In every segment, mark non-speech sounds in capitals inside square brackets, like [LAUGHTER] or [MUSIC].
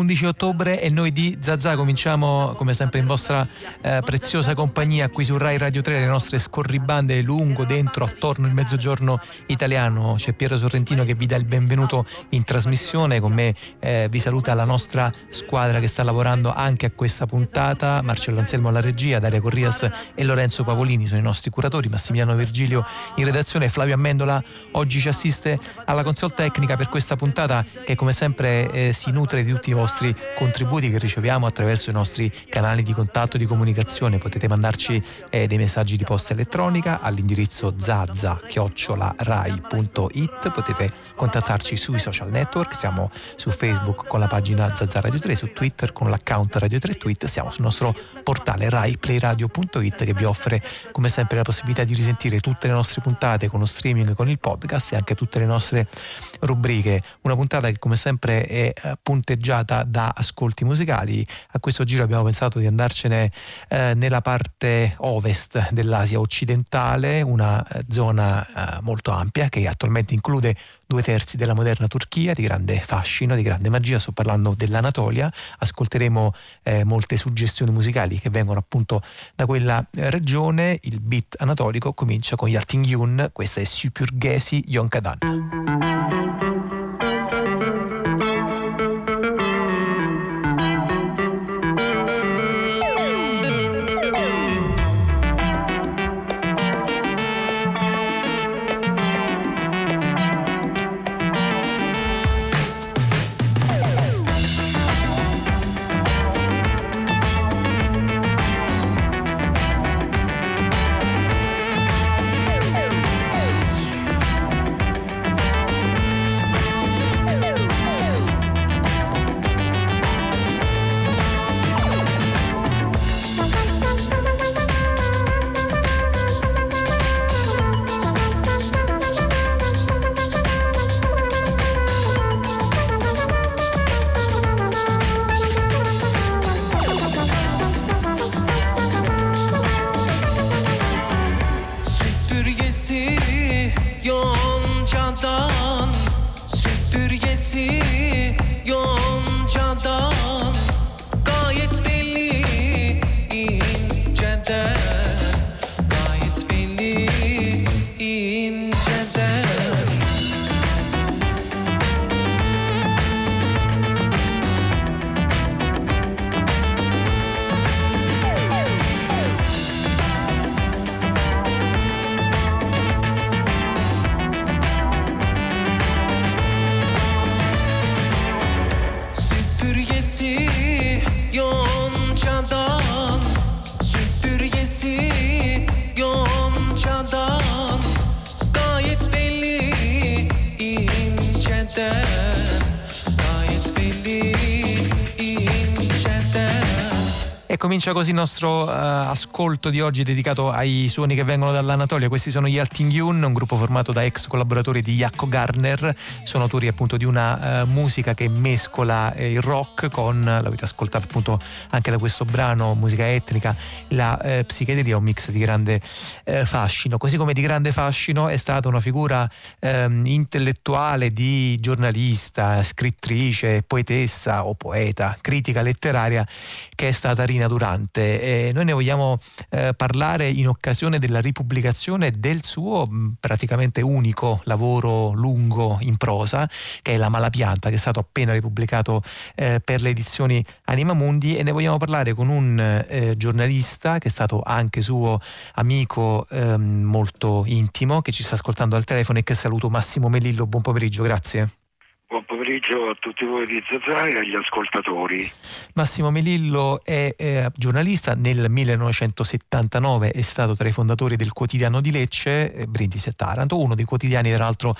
11 ottobre e noi di Zazà cominciamo come sempre in vostra eh, preziosa compagnia qui su Rai Radio 3 le nostre scorribande lungo, dentro, attorno il mezzogiorno italiano. C'è Piero Sorrentino che vi dà il benvenuto in trasmissione, con me eh, vi saluta la nostra squadra che sta lavorando anche a questa puntata, Marcello Anselmo alla regia, Daria Corrias e Lorenzo Pavolini sono i nostri curatori, Massimiliano Virgilio in redazione, Flavio Amendola oggi ci assiste alla console tecnica per questa puntata che come sempre eh, si nutre di tutti i vostri contributi che riceviamo attraverso i nostri canali di contatto e di comunicazione. Potete mandarci eh, dei messaggi di posta elettronica all'indirizzo zazza-rai.it, potete contattarci sui social network, siamo su Facebook con la pagina Zazza Radio 3, su Twitter con l'account Radio 3 Tweet, siamo sul nostro portale raiplayradio.it che vi offre come sempre la possibilità di risentire tutte le nostre puntate con lo streaming, con il podcast e anche tutte le nostre rubriche. Una puntata che come sempre è da ascolti musicali. A questo giro abbiamo pensato di andarcene eh, nella parte ovest dell'Asia occidentale, una eh, zona eh, molto ampia che attualmente include due terzi della moderna Turchia, di grande fascino, di grande magia. Sto parlando dell'Anatolia. Ascolteremo eh, molte suggestioni musicali che vengono appunto da quella eh, regione. Il beat anatolico comincia con Yarting Yun, questa è Süpürgesi Yonkadan. Comincia così il nostro uh, ascolto di oggi dedicato ai suoni che vengono dall'Anatolia. Questi sono gli Alting Yun, un gruppo formato da ex collaboratori di Jaakko Garner, sono autori appunto di una uh, musica che mescola eh, il rock con, l'avete ascoltato appunto anche da questo brano, musica etnica, la eh, psichedelia, un mix di grande eh, fascino. Così come di grande fascino è stata una figura ehm, intellettuale di giornalista, scrittrice, poetessa o poeta, critica letteraria che è stata Rina Durante. E noi ne vogliamo eh, parlare in occasione della ripubblicazione del suo mh, praticamente unico lavoro lungo in prosa, che è La Malapianta, che è stato appena ripubblicato eh, per le edizioni Anima Mundi e ne vogliamo parlare con un eh, giornalista che è stato anche suo amico ehm, molto intimo, che ci sta ascoltando al telefono e che saluto Massimo Melillo. Buon pomeriggio, grazie. Buon pomeriggio a tutti voi di Zazà e agli ascoltatori. Massimo Melillo è, è, giornalista, nel 1979 è stato tra i fondatori del quotidiano di Lecce, eh, Brindisi e Taranto, uno dei quotidiani peraltro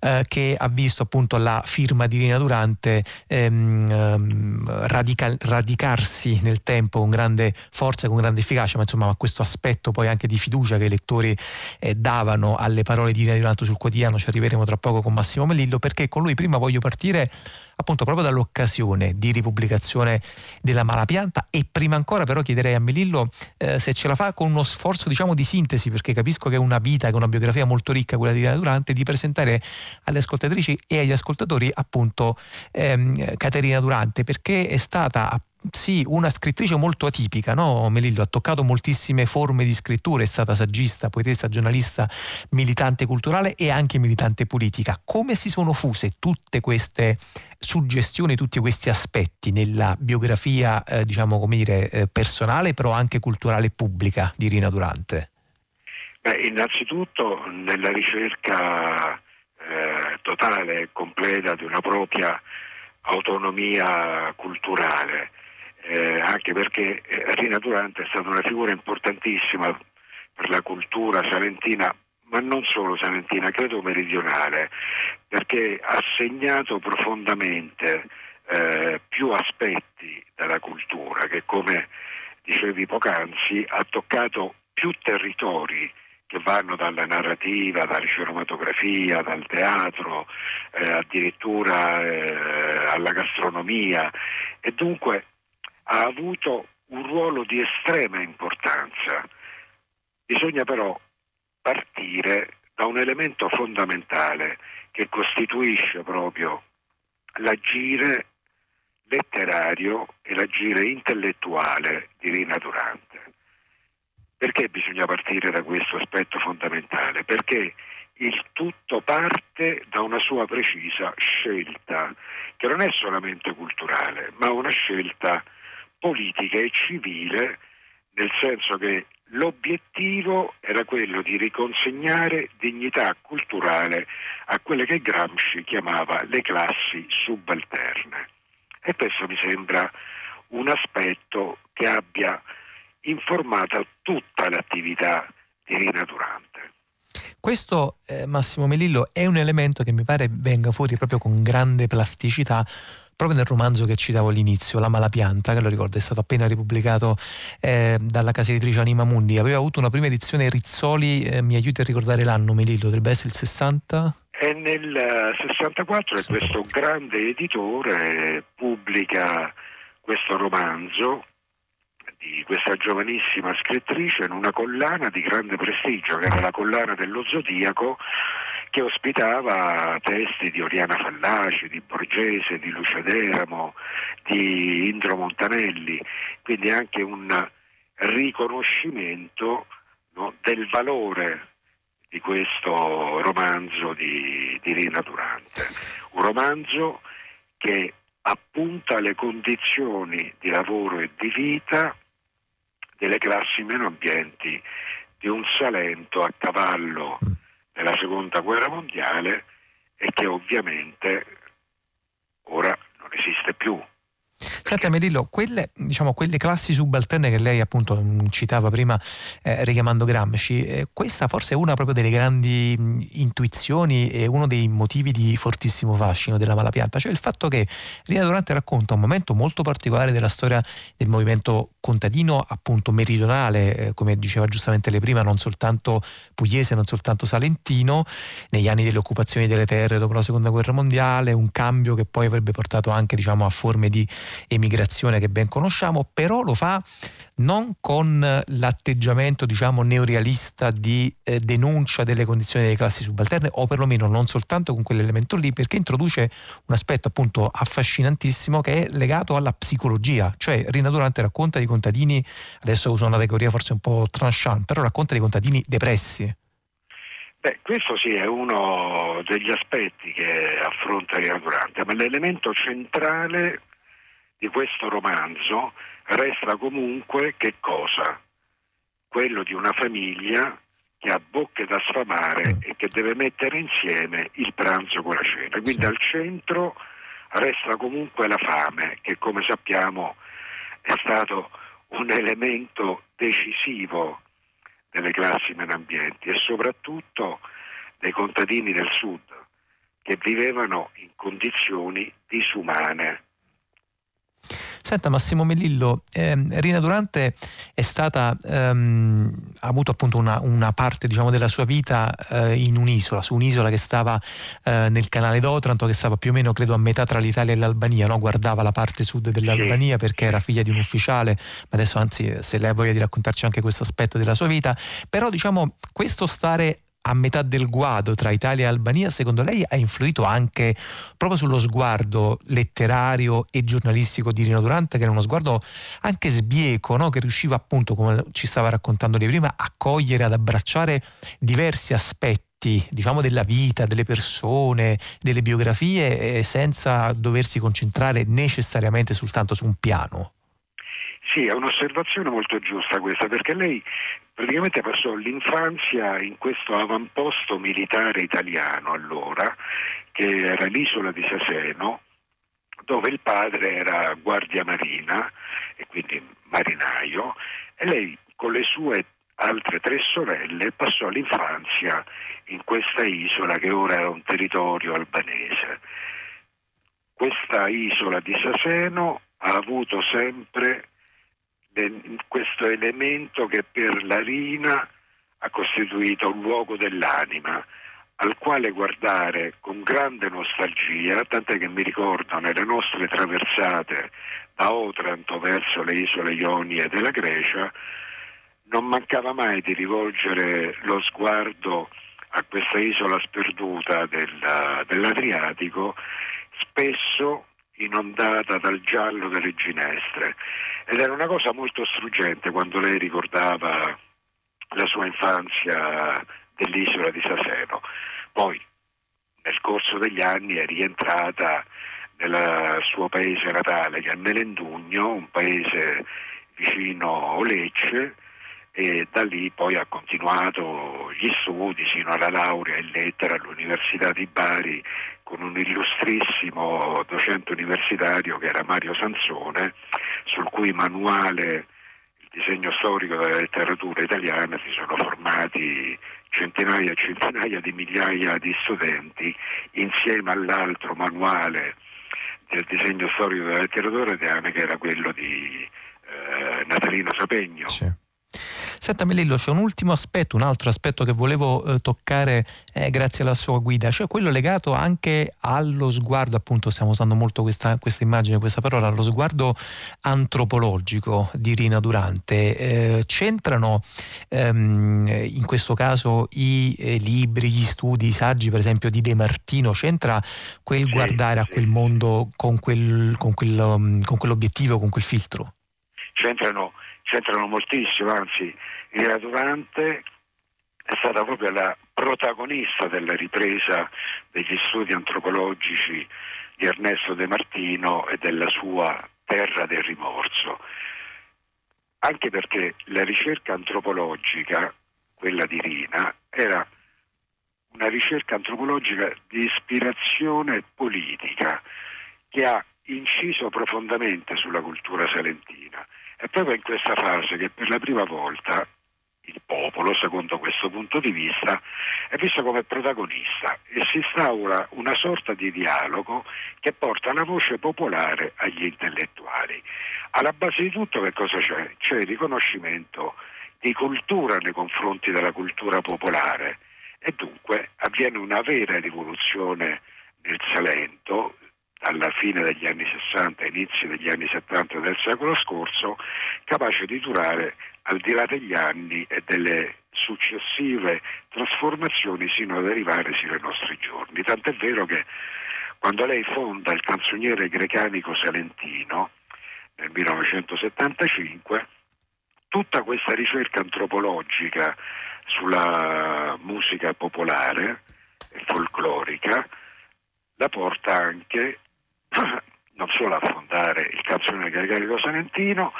eh, che ha visto appunto la firma di Rina Durante ehm, ehm radica- radicarsi nel tempo con grande forza, con grande efficacia, ma insomma questo aspetto poi anche di fiducia che i lettori eh, davano alle parole di Rina Durante sul quotidiano ci arriveremo tra poco con Massimo Melillo perché con lui prima voglio partire appunto proprio dall'occasione di ripubblicazione della Malapianta e prima ancora però chiederei a Melillo eh, se ce la fa con uno sforzo diciamo di sintesi perché capisco che è una vita, che è una biografia molto ricca quella di Dina Durante, di presentare alle ascoltatrici e agli ascoltatori appunto ehm, Caterina Durante perché è stata appunto sì, una scrittrice molto atipica, no? Melillo ha toccato moltissime forme di scrittura, è stata saggista, poetessa, giornalista, militante culturale e anche militante politica. Come si sono fuse tutte queste suggestioni, tutti questi aspetti nella biografia, eh, diciamo come dire, eh, personale, però anche culturale e pubblica di Rina Durante? Beh, innanzitutto nella ricerca eh, totale e completa di una propria autonomia culturale eh, anche perché eh, Rina Durante è stata una figura importantissima per la cultura salentina, ma non solo salentina, credo meridionale, perché ha segnato profondamente eh, più aspetti della cultura che come dicevi poc'anzi ha toccato più territori che vanno dalla narrativa, dalla cinematografia, dal teatro, eh, addirittura eh, alla gastronomia. E dunque ha avuto un ruolo di estrema importanza. Bisogna però partire da un elemento fondamentale che costituisce proprio l'agire letterario e l'agire intellettuale di Rina Durante. Perché bisogna partire da questo aspetto fondamentale? Perché il tutto parte da una sua precisa scelta, che non è solamente culturale, ma una scelta politica e civile, nel senso che l'obiettivo era quello di riconsegnare dignità culturale a quelle che Gramsci chiamava le classi subalterne. E questo mi sembra un aspetto che abbia informato tutta l'attività di Rina Durante. Questo, eh, Massimo Melillo, è un elemento che mi pare venga fuori proprio con grande plasticità proprio nel romanzo che citavo all'inizio, La Malapianta, che lo ricordo è stato appena ripubblicato eh, dalla casa editrice Anima Mundi, aveva avuto una prima edizione Rizzoli, eh, mi aiuti a ricordare l'anno Melillo, dovrebbe essere il 60? È nel 64 e questo grande editore pubblica questo romanzo di questa giovanissima scrittrice in una collana di grande prestigio, che era la collana dello Zodiaco, che ospitava testi di Oriana Fallaci, di Borgese, di Lucia Deramo, di Indro Montanelli, quindi anche un riconoscimento no, del valore di questo romanzo di, di Rina Durante. Un romanzo che appunta le condizioni di lavoro e di vita delle classi meno ambienti di un Salento a cavallo nella seconda guerra mondiale e che ovviamente ora non esiste più. Senta Melillo, quelle, diciamo, quelle, classi subalterne che lei appunto mm, citava prima eh, richiamando Gramsci, eh, questa forse è una proprio delle grandi mh, mm, intuizioni e uno dei motivi di fortissimo fascino della Malapianta, cioè il fatto che Rina Durante racconta un momento molto particolare della storia del movimento contadino appunto meridionale, eh, come diceva giustamente lei prima, non soltanto pugliese, non soltanto salentino, negli anni delle occupazioni delle terre dopo la seconda guerra mondiale, un cambio che poi avrebbe portato anche diciamo, a forme di emigrazione che ben conosciamo, però lo fa non con l'atteggiamento diciamo neorealista di eh, denuncia delle condizioni delle classi subalterne o perlomeno non soltanto con quell'elemento lì perché introduce un aspetto appunto affascinantissimo che è legato alla psicologia. Cioè Rina Durante racconta di contadini adesso uso una categoria forse un po' tranchant però racconta di contadini depressi. Beh, questo sì è uno degli aspetti che affronta Rina Durante ma l'elemento centrale di questo romanzo resta comunque che cosa? Quello di una famiglia che ha bocche da sfamare mm. e che deve mettere insieme il pranzo con la cena. Quindi al centro resta comunque la fame, che come sappiamo è stato un elemento decisivo delle classi meno ambienti e soprattutto dei contadini del sud che vivevano in condizioni disumane Senta Massimo Melillo, ehm, Rina Durante è stata, ehm, ha avuto appunto una, una parte diciamo, della sua vita eh, in un'isola, su un'isola che stava eh, nel canale d'Otranto, che stava più o meno credo a metà tra l'Italia e l'Albania, no? guardava la parte sud dell'Albania perché era figlia di un ufficiale, ma adesso anzi se lei ha voglia di raccontarci anche questo aspetto della sua vita, però diciamo questo stare a metà del guado tra Italia e Albania, secondo lei ha influito anche proprio sullo sguardo letterario e giornalistico di Rino Durante, che era uno sguardo anche sbieco, no? che riusciva appunto, come ci stava raccontando lei prima, a cogliere, ad abbracciare diversi aspetti diciamo della vita, delle persone, delle biografie eh, senza doversi concentrare necessariamente soltanto su un piano. Sì, è un'osservazione molto giusta questa, perché lei praticamente passò l'infanzia in questo avamposto militare italiano allora, che era l'isola di Saseno, dove il padre era guardia marina e quindi marinaio, e lei con le sue altre tre sorelle passò l'infanzia in questa isola che ora era un territorio albanese. Questa isola di Saseno ha avuto sempre questo elemento che per la Rina ha costituito un luogo dell'anima al quale guardare con grande nostalgia, tant'è che mi ricordo nelle nostre traversate da Otranto verso le isole Ionie della Grecia, non mancava mai di rivolgere lo sguardo a questa isola sperduta del, dell'Adriatico, spesso inondata dal giallo delle ginestre ed era una cosa molto struggente quando lei ricordava la sua infanzia dell'isola di Saseno. Poi nel corso degli anni è rientrata nel suo paese natale che è Melendugno, un paese vicino a Lecce e da lì poi ha continuato gli studi sino alla laurea in lettera all'Università di Bari con un illustrissimo docente universitario che era Mario Sansone, sul cui manuale il disegno storico della letteratura italiana si sono formati centinaia e centinaia di migliaia di studenti insieme all'altro manuale del disegno storico della letteratura italiana che era quello di eh, Natalino Sapegno. Sì. Senta Melillo, c'è un ultimo aspetto, un altro aspetto che volevo eh, toccare eh, grazie alla sua guida, cioè quello legato anche allo sguardo, appunto stiamo usando molto questa, questa immagine, questa parola, allo sguardo antropologico di Rina Durante. Eh, c'entrano ehm, in questo caso i eh, libri, gli studi, i saggi per esempio di De Martino, c'entra quel guardare a quel mondo con, quel, con, quel, um, con quell'obiettivo, con quel filtro? C'entrano c'entrano moltissimo, anzi Irina Durante è stata proprio la protagonista della ripresa degli studi antropologici di Ernesto De Martino e della sua Terra del rimorso, anche perché la ricerca antropologica, quella di Rina, era una ricerca antropologica di ispirazione politica che ha inciso profondamente sulla cultura salentina è proprio in questa fase che per la prima volta il popolo, secondo questo punto di vista, è visto come protagonista e si instaura una sorta di dialogo che porta la voce popolare agli intellettuali. Alla base di tutto che cosa c'è? C'è il riconoscimento di cultura nei confronti della cultura popolare e dunque avviene una vera rivoluzione nel Salento alla fine degli anni 60 inizi degli anni 70 del secolo scorso, capace di durare al di là degli anni e delle successive trasformazioni sino ad arrivare sino ai nostri giorni. Tant'è vero che quando lei fonda il canzoniere grecanico salentino nel 1975, tutta questa ricerca antropologica sulla musica popolare e folclorica la porta anche [CLEARS THROAT] non solo a fondare il canzone Gregorico Salentino,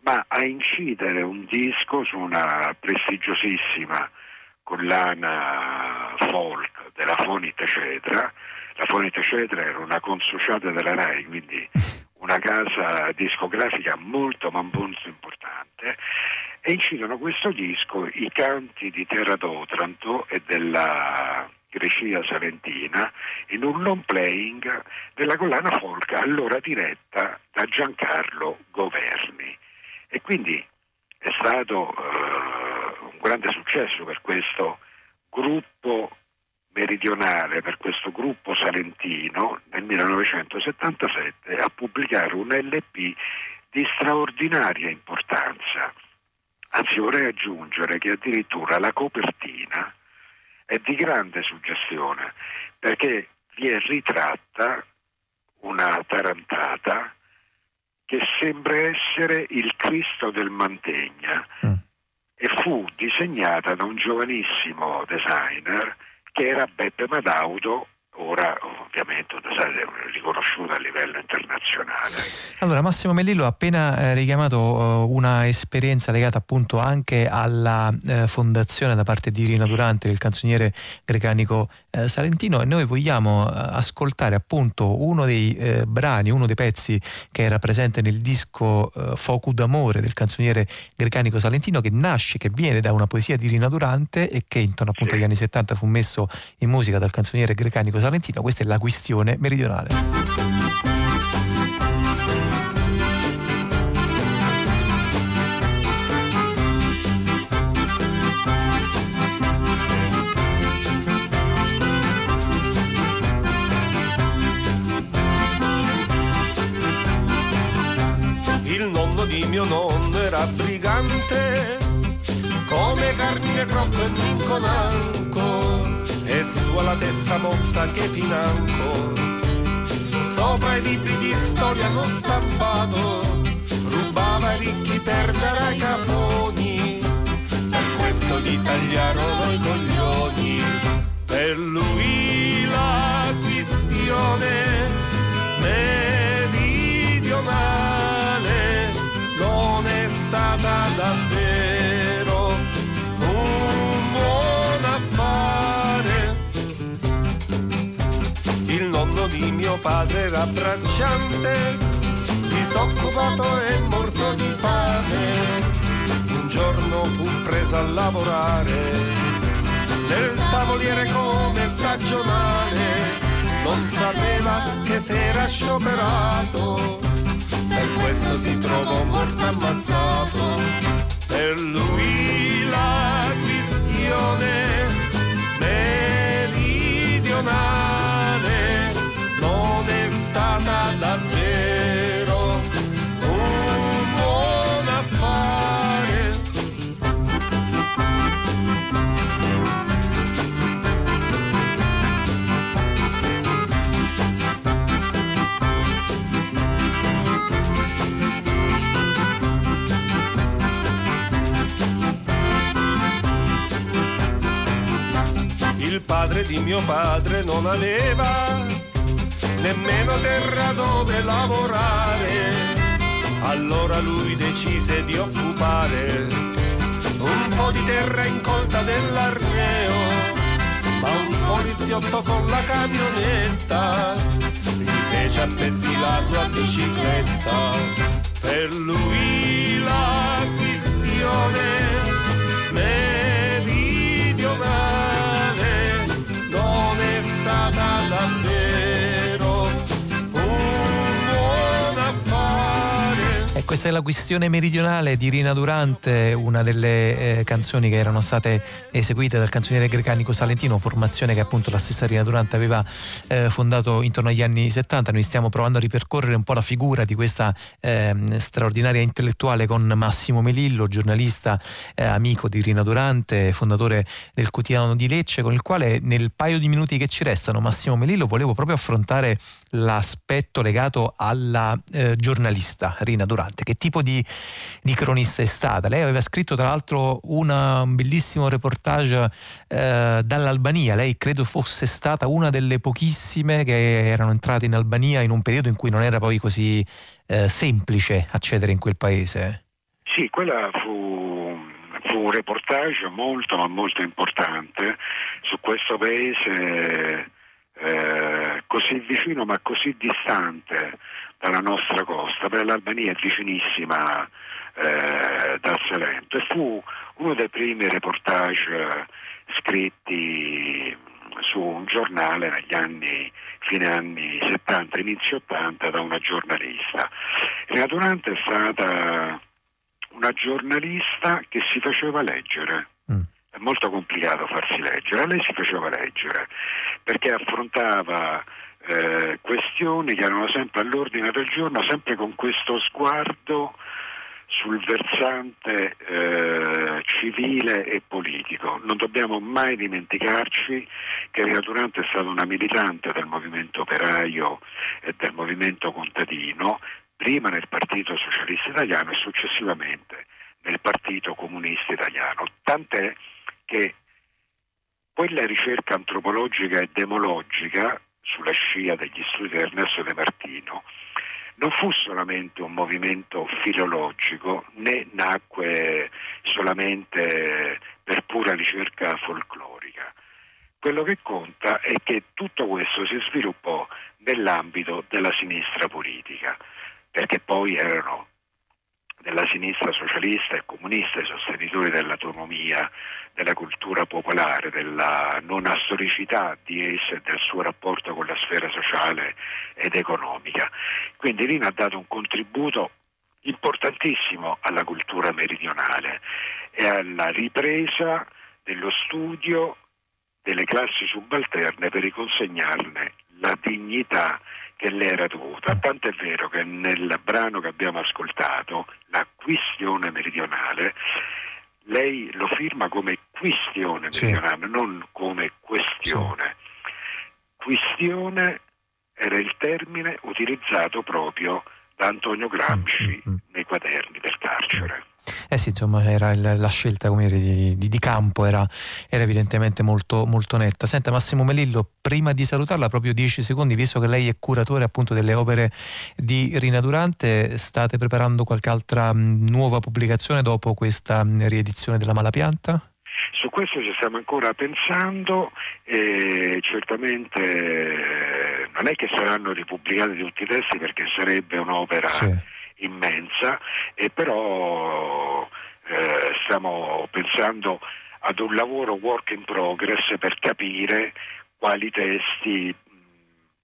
ma a incidere un disco su una prestigiosissima collana folk della Fonite Cetra. La Fonite Cetra era una consociata della RAI, quindi una casa discografica molto ma molto importante e incidono questo disco i canti di Terra d'Otranto e della Grecia Salentina in un non playing della collana folk allora diretta da Giancarlo Governi e quindi è stato uh, un grande successo per questo gruppo meridionale, per questo gruppo salentino nel 1977 a pubblicare un LP di straordinaria importanza. Anzi vorrei aggiungere che addirittura la copertina è di grande suggestione perché vi è ritratta una tarantata che sembra essere il Cristo del Mantegna mm. e fu disegnata da un giovanissimo designer che era Beppe Madaudo ora ovviamente è riconosciuta a livello internazionale. Allora Massimo Mellillo ha appena eh, richiamato uh, una esperienza legata appunto anche alla eh, fondazione da parte di Rina Durante del canzoniere grecanico eh, salentino e noi vogliamo eh, ascoltare appunto uno dei eh, brani, uno dei pezzi che era presente nel disco eh, Focu d'amore del canzoniere grecanico salentino che nasce, che viene da una poesia di Rina Durante e che intorno appunto sì. agli anni 70 fu messo in musica dal canzoniere grecanico salentino. Questa è la questione meridionale. di mio nonno era brigante, come carmine crocco e minconanco, e su alla testa mozza che financo, sopra i libri di storia non stampato, rubava i ricchi per dare ai caponi, per questo gli tagliarono i coglioni, per lui la questione meridionale stata davvero padre era bracciante, disoccupato e morto di fame. Un giorno fu preso a lavorare nel tavoliere come stagionale. Non sapeva che s'era scioperato per questo si trovò morto ammazzato. Per lui la questione meridionale stata davvero padre di mio padre non aveva nemmeno terra dove lavorare. Allora lui decise di occupare un po' di terra incolta dell'Arneo, ma un poliziotto con la camionetta gli fece a pezzi la sua bicicletta. Per lui la questione questa è la questione meridionale di Rina Durante, una delle eh, canzoni che erano state eseguite dal canzoniere grecanico salentino, formazione che appunto la stessa Rina Durante aveva eh, fondato intorno agli anni 70. Noi stiamo provando a ripercorrere un po' la figura di questa eh, straordinaria intellettuale con Massimo Melillo, giornalista eh, amico di Rina Durante, fondatore del quotidiano di Lecce, con il quale nel paio di minuti che ci restano, Massimo Melillo, volevo proprio affrontare l'aspetto legato alla eh, giornalista Rina Durante. Che tipo di, di, cronista è stata? Lei aveva scritto tra l'altro una, un bellissimo reportage eh, dall'Albania. Lei credo fosse stata una delle pochissime che erano entrate in Albania in un periodo in cui non era poi così eh, semplice accedere in quel paese. Sì, quella fu, fu un reportage molto ma molto importante su questo paese eh, così vicino ma così distante dalla nostra costa, perché l'Albania è vicinissima eh, dal Salento e fu uno dei primi reportage scritti su un giornale negli anni, fine anni 70, inizio 80 da una giornalista. Rina Durante è stata una giornalista che si faceva leggere. È molto complicato farsi leggere, lei si faceva leggere perché affrontava eh, questioni che erano sempre all'ordine del giorno, sempre con questo sguardo sul versante eh, civile e politico. Non dobbiamo mai dimenticarci che Rina Durante è stata una militante del movimento operaio e del movimento contadino, prima nel Partito Socialista Italiano e successivamente nel Partito Comunista Italiano. Tant'è che quella ricerca antropologica e demologica sulla scia degli studi di Ernesto De Martino non fu solamente un movimento filologico né nacque solamente per pura ricerca folclorica. Quello che conta è che tutto questo si sviluppò nell'ambito della sinistra politica, perché poi erano della sinistra socialista e comunista, i sostenitori dell'autonomia, della cultura popolare, della non storicità di essa e del suo rapporto con la sfera sociale ed economica. Quindi Rina ha dato un contributo importantissimo alla cultura meridionale e alla ripresa dello studio delle classi subalterne per riconsegnarne la dignità che le era dovuta. Tanto è vero che nel brano che abbiamo ascoltato, la questione meridionale, lei lo firma come questione meridionale, sì. non come questione. Sì. Questione era il termine utilizzato proprio da Antonio Gramsci mm, mm, mm. nei quaderni del carcere. Eh sì, insomma, era il, la scelta dire, di, di, di, campo era, era evidentemente molto, molto, netta. Senta Massimo Melillo, prima di salutarla, proprio dieci secondi, visto che lei è curatore appunto delle opere di Rina Durante, state preparando qualche altra mh, nuova pubblicazione dopo questa mh, riedizione della Malapianta? Su questo ci stiamo ancora pensando e certamente eh, non è che saranno ripubblicati tutti i testi perché sarebbe un'opera sì immensa e però eh, stiamo pensando ad un lavoro work in progress per capire quali testi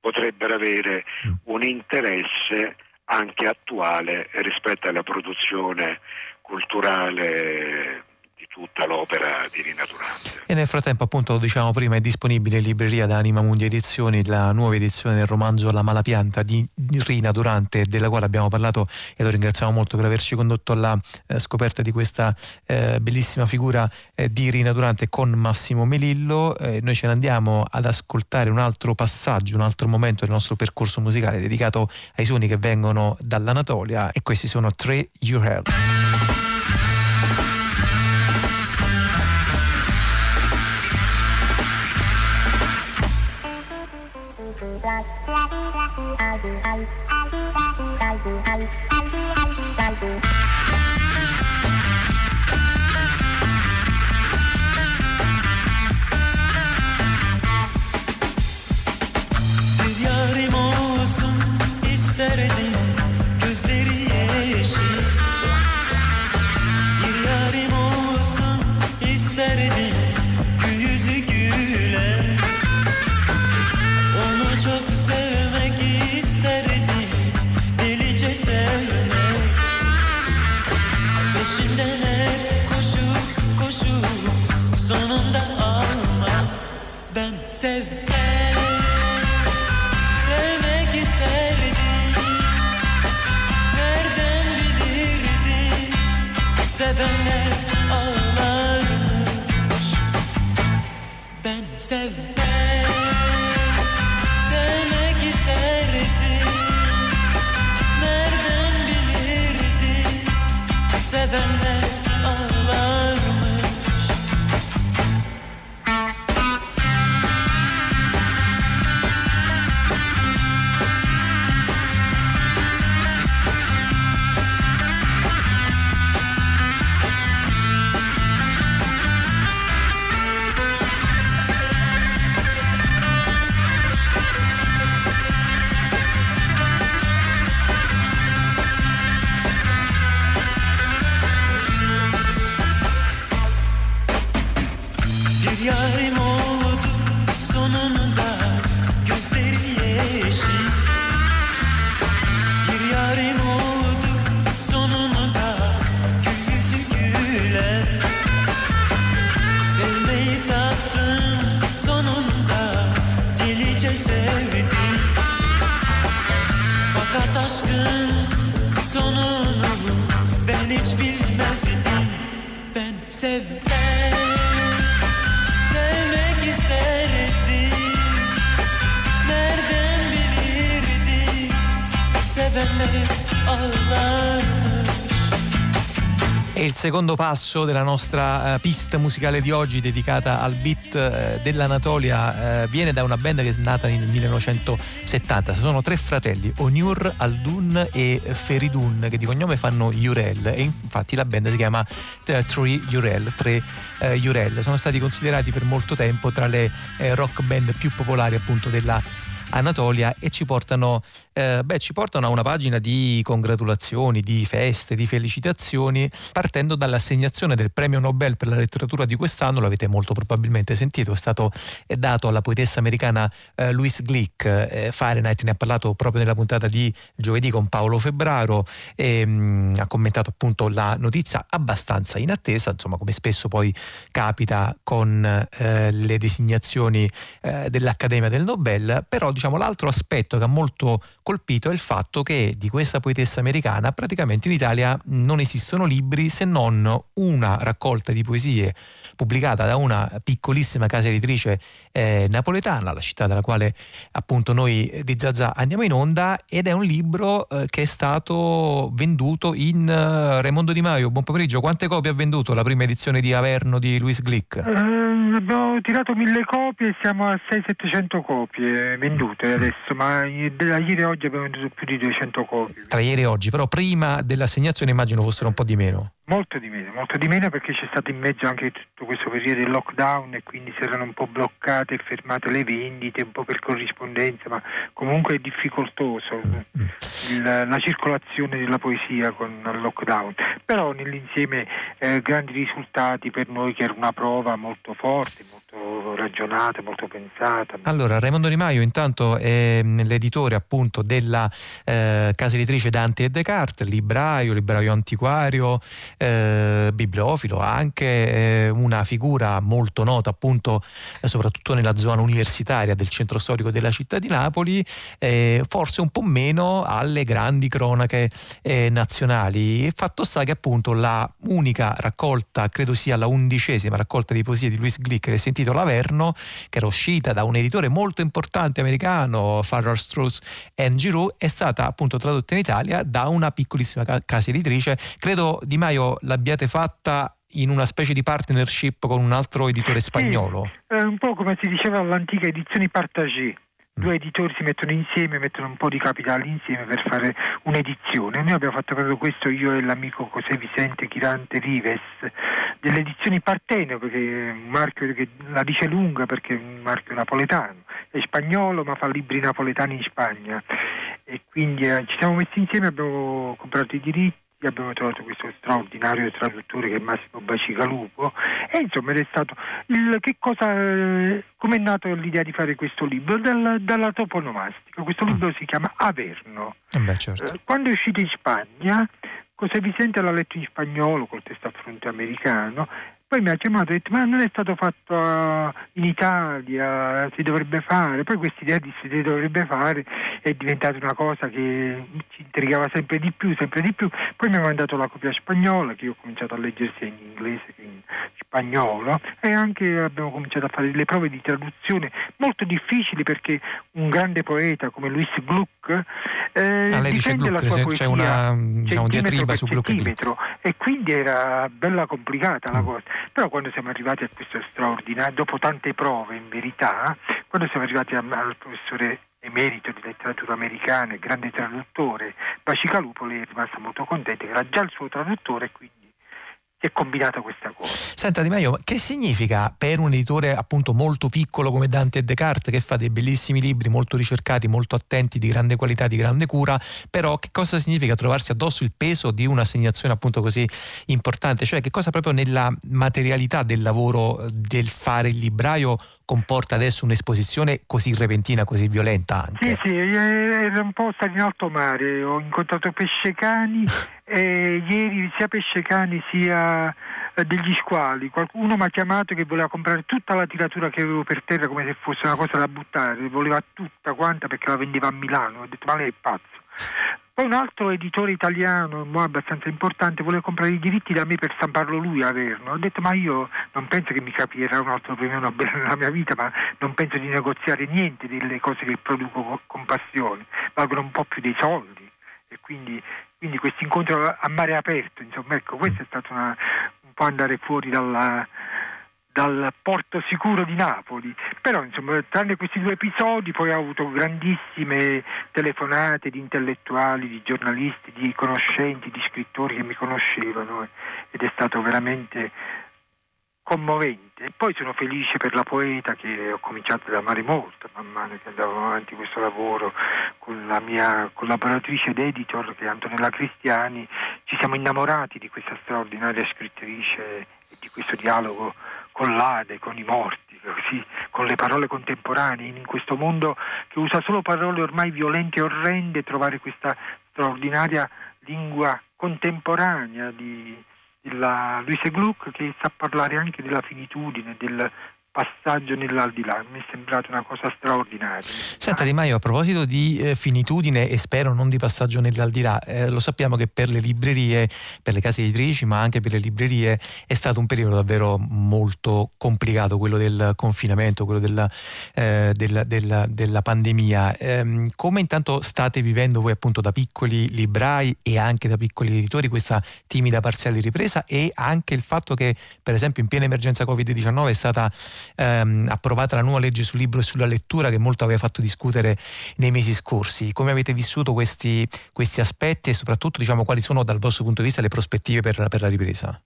potrebbero avere mm. un interesse anche attuale rispetto alla produzione culturale tutta l'opera di Rina Durante. E nel frattempo, appunto, lo diciamo prima, è disponibile in libreria da Anima Mundi Edizioni la nuova edizione del romanzo La malapianta di Rina Durante, della quale abbiamo parlato e lo ringraziamo molto per averci condotto alla eh, scoperta di questa eh, bellissima figura eh, di Rina Durante con Massimo Melillo. Eh, noi ce ne andiamo ad ascoltare un altro passaggio, un altro momento del nostro percorso musicale dedicato ai suoni che vengono dall'Anatolia e questi sono Tre Your Hell. Bye. seven. Secondo passo della nostra uh, pista musicale di oggi dedicata al beat uh, dell'Anatolia. Uh, viene da una band che è nata nel 1970. Sono tre fratelli, Onur, Aldun e Feridun, che di cognome fanno Jurel. E infatti la band si chiama Three Jurel, tre Jurel. Sono stati considerati per molto tempo tra le rock band più popolari appunto della Anatolia e ci portano, eh, beh, ci portano a una pagina di congratulazioni, di feste, di felicitazioni, partendo dall'assegnazione del premio Nobel per la letteratura di quest'anno, l'avete molto probabilmente sentito, è stato è dato alla poetessa americana eh, Louise Glick, eh, Fahrenheit ne ha parlato proprio nella puntata di giovedì con Paolo Febbraro e mh, mm, ha commentato appunto la notizia abbastanza in attesa, insomma come spesso poi capita con eh, le designazioni eh, dell'Accademia del Nobel, però diciamo, l'altro aspetto che ha molto colpito è il fatto che di questa poetessa americana praticamente in Italia non esistono libri se non una raccolta di poesie pubblicata da una piccolissima casa editrice eh, napoletana, la città dalla quale appunto noi di Zazà andiamo in onda ed è un libro eh, che è stato venduto in uh, Raimondo Di Maio. Buon pomeriggio, quante copie ha venduto la prima edizione di Averno di Luis Glick? Uh, abbiamo tirato mille copie siamo a 600-700 copie vendute vendute adesso, ma da ieri e oggi abbiamo venduto più di 200 copie. Tra ieri e oggi, però prima dell'assegnazione immagino fossero un po' di meno. Molto di meno, molto di meno perché c'è stato in mezzo anche tutto questo periodo del lockdown e quindi si erano un po' bloccate e fermate le vendite, un po' per corrispondenza, ma comunque è difficoltoso mm, mm. il, la circolazione della poesia con il lockdown. Però nell'insieme eh, grandi risultati per noi che era una prova molto forte, molto ragionata, molto pensata. Allora, Raimondo Di Maio intanto è l'editore appunto della eh, casa editrice Dante e Descartes, libraio, libraio antiquario eh, bibliofilo, anche eh, una figura molto nota appunto eh, soprattutto nella zona universitaria del centro storico della città di Napoli, eh, forse un po' meno alle grandi cronache eh, nazionali. Fatto sta che appunto la unica raccolta, credo sia la undicesima raccolta di poesie di Louis Glick che si intitola Averno, che era uscita da un editore molto importante americano, Farrar Strauss and Giroux, è stata appunto tradotta in Italia da una piccolissima casa editrice, credo Di Maio l'abbiate fatta in una specie di partnership con un altro editore spagnolo. Sì, un po' come si diceva all'antica edizioni partagé. Mm. Due editori si mettono insieme, mettono un po' di capitali insieme per fare un'edizione. Noi abbiamo fatto proprio questo, io e l'amico José Vicente Chirante Rives, delle edizioni Partenio, perché è un marchio che la dice lunga perché è un marchio napoletano, è spagnolo ma fa libri napoletani in Spagna. E quindi eh, ci siamo messi insieme, abbiamo comprato i diritti abbiamo trovato questo straordinario traduttore che è Massimo Bacigalupo e insomma è stato il, che cosa come è nato l'idea di fare questo libro Dal, dalla toponomastica questo libro mm. si chiama Averno eh beh, certo. Eh, quando è uscito in Spagna José Vicente l'ha letto in spagnolo col testo a fronte americano poi mi ha chiamato e ha detto ma non è stato fatto uh, in Italia, si dovrebbe fare. Poi questa idea di si dovrebbe fare è diventata una cosa che ci intrigava sempre di più, sempre di più. Poi mi ha mandato la copia spagnola che io ho cominciato a leggere sia in inglese che in spagnolo e anche abbiamo cominciato a fare delle prove di traduzione molto difficili perché un grande poeta come Luis Gluck eh, ah, lei dice Gluck, c'è, c'è una diciamo, diatriba su Gluck e quindi era bella complicata la mm. cosa però quando siamo arrivati a questo straordinario, dopo tante prove in verità, quando siamo arrivati al professore emerito di letteratura americana grande traduttore Bacicalupo, lei è rimasta molto contenta, che era già il suo traduttore quindi si è combinata questa cosa. Senta Di Maio, che significa per un editore appunto molto piccolo come Dante e Descartes che fa dei bellissimi libri molto ricercati, molto attenti, di grande qualità, di grande cura, però che cosa significa trovarsi addosso il peso di un'assegnazione appunto così importante? Cioè che cosa proprio nella materialità del lavoro del fare il libraio comporta adesso un'esposizione così repentina, così violenta anche? Sì, sì, era un po' stato in alto mare, ho incontrato pescecani [LAUGHS] e ieri sia pescecani sia eh, degli squali. Qualcuno mi ha chiamato che voleva comprare tutta la tiratura che avevo per terra come se fosse una cosa da buttare, voleva tutta quanta perché la vendeva a Milano. Ho detto ma lei è pazzo. Poi un altro editore italiano, abbastanza importante, vuole comprare i diritti da me per stamparlo lui a Averno. Ho detto ma io non penso che mi capirà un altro premio Nobel nella mia vita, ma non penso di negoziare niente delle cose che produco con passione, valgono un po' più dei soldi. E quindi, quindi questo incontro a mare aperto, insomma, ecco, questo è stato una, un po' andare fuori dalla, dal porto sicuro di Napoli. Però insomma, tranne questi due episodi poi ho avuto grandissime telefonate di intellettuali, di giornalisti, di conoscenti, di scrittori che mi conoscevano eh, ed è stato veramente commovente. E poi sono felice per la poeta che ho cominciato ad amare molto man mano che andavo avanti questo lavoro con la mia collaboratrice ed editor che è Antonella Cristiani. Ci siamo innamorati di questa straordinaria scrittrice e di questo dialogo con l'Ade, con i morti, così, con le parole contemporanee, in questo mondo che usa solo parole ormai violente e orrende, trovare questa straordinaria lingua contemporanea di, della Luise Gluck che sa parlare anche della finitudine, del passaggio nell'aldilà, mi è sembrata una cosa straordinaria. Senta Di Maio, a proposito di eh, finitudine e spero non di passaggio nell'aldilà, eh, lo sappiamo che per le librerie, per le case editrici, ma anche per le librerie è stato un periodo davvero molto complicato, quello del confinamento, quello della, eh, della, della, della pandemia. Ehm, come intanto state vivendo voi appunto da piccoli librai e anche da piccoli editori questa timida parziale ripresa e anche il fatto che per esempio in piena emergenza Covid-19 è stata ehm, approvata la nuova legge sul libro e sulla lettura che molto aveva fatto discutere nei mesi scorsi. Come avete vissuto questi, questi aspetti e soprattutto diciamo, quali sono dal vostro punto di vista le prospettive per, per la ripresa?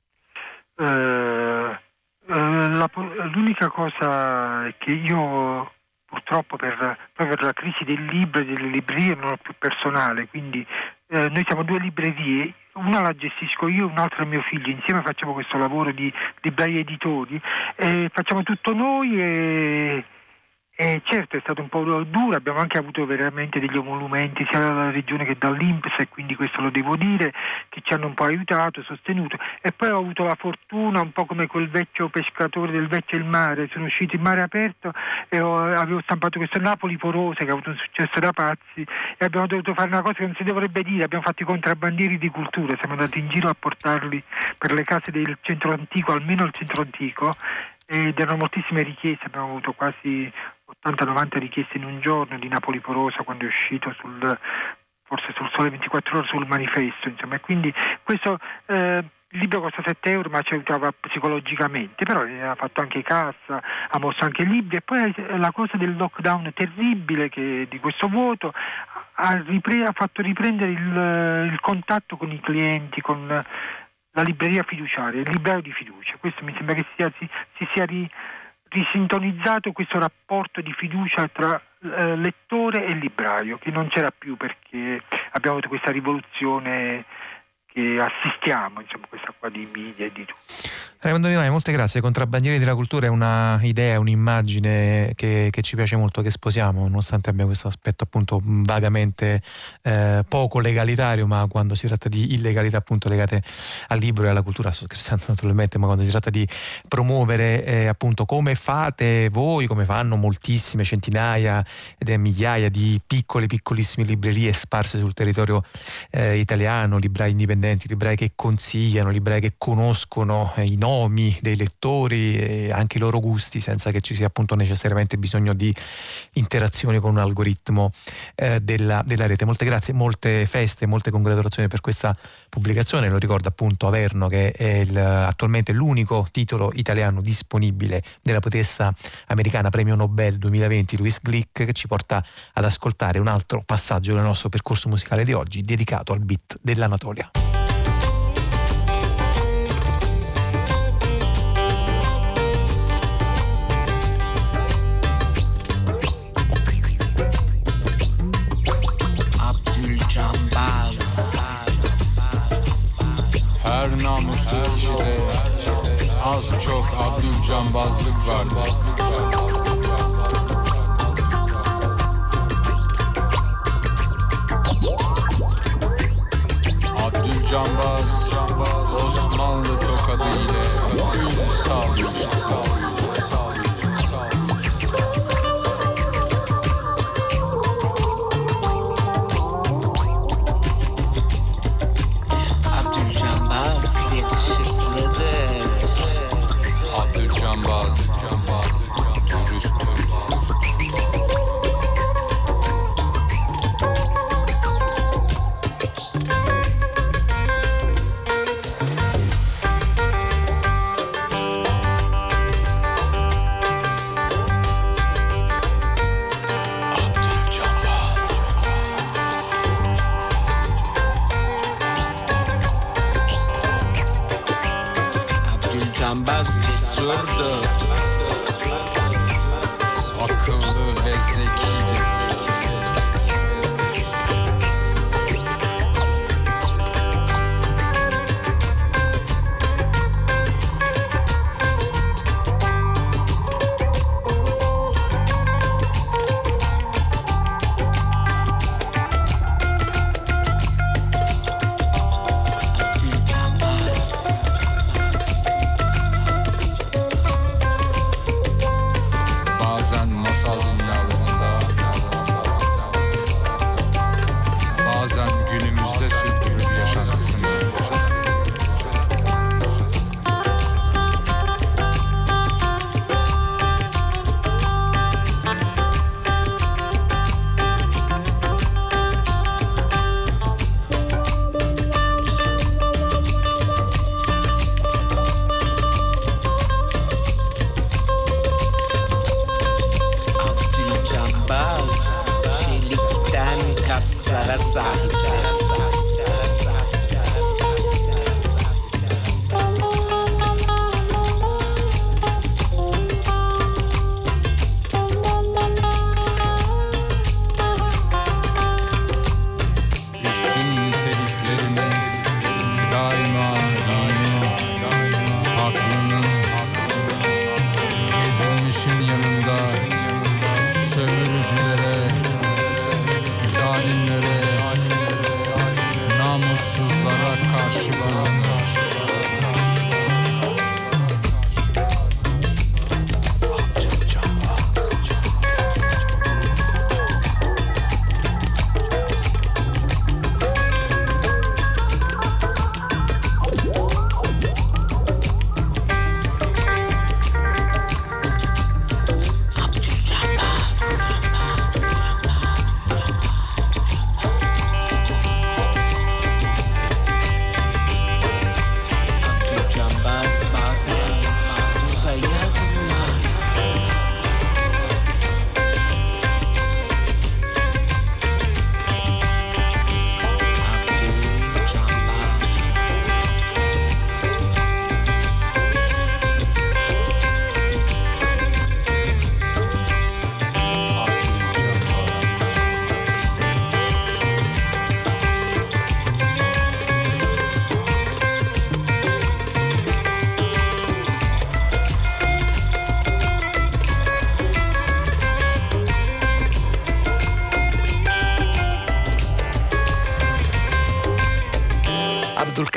Eh, eh, la, l'unica cosa che io purtroppo per, per la crisi del libro e delle librerie non ho più personale, quindi eh, noi siamo due librerie, una la gestisco io, un'altra mio figlio, insieme facciamo questo lavoro di librai editori, eh, facciamo tutto noi e eh, certo è stato un po' duro, abbiamo anche avuto veramente degli emolumenti sia dalla regione che dall'Inps e quindi questo lo devo dire, che ci hanno un po' aiutato, sostenuto. E poi ho avuto la fortuna, un po' come quel vecchio pescatore del vecchio il mare, sono uscito in mare aperto e ho, avevo stampato questo Napoli Porose che ha avuto un successo da pazzi e abbiamo dovuto fare una cosa che non si dovrebbe dire, abbiamo fatto i contrabbandieri di cultura, siamo andati in giro a portarli per le case del centro antico, almeno il centro antico ed erano moltissime richieste, abbiamo avuto quasi 80-90 richieste in un giorno di Napoli Porosa quando è uscito sul, forse sul Sole 24 ore sul manifesto, insomma, quindi questo eh, il libro costa 7 euro ma ci aiutava psicologicamente, però ha fatto anche cassa, ha mosso anche libri e poi la cosa del lockdown terribile che, di questo voto ha, ripre- ha fatto riprendere il, il, contatto con i clienti, con la libreria fiduciaria, il libraio di fiducia. Questo mi sembra che sia, si, si sia ri, risintonizzato questo rapporto di fiducia tra eh, lettore e libraio, che non c'era più perché abbiamo avuto questa rivoluzione che assistiamo, insomma, questa qua di media e di tutto. Raimondo Di Mai, molte grazie. Contrabbandieri della cultura è un'idea, un'immagine che, che, ci piace molto, che sposiamo, nonostante abbia questo aspetto appunto vagamente eh, poco legalitario, ma quando si tratta di illegalità appunto legate al libro e alla cultura, sto scherzando naturalmente, ma quando si tratta di promuovere eh, appunto come fate voi, come fanno moltissime centinaia ed è migliaia di piccole, piccolissime librerie sparse sul territorio eh, italiano, librai indipendenti, librai che consigliano, librai che conoscono eh, i nomi dei lettori e anche i loro gusti senza che ci sia appunto necessariamente bisogno di interazione con un algoritmo eh, della, della, rete. Molte grazie, molte feste, molte congratulazioni per questa pubblicazione, lo ricordo appunto Averno che è il, attualmente l'unico titolo italiano disponibile della poetessa americana premio Nobel 2020 Louise Glick che ci porta ad ascoltare un altro passaggio del nostro percorso musicale di oggi dedicato al beat dell'Anatolia. az çok adlı cambazlık var. Cambazlık cambaz, cambaz. Osmanlı tokadı ile öldü salmıştı. Abdülcambaz cesurdu Akıllı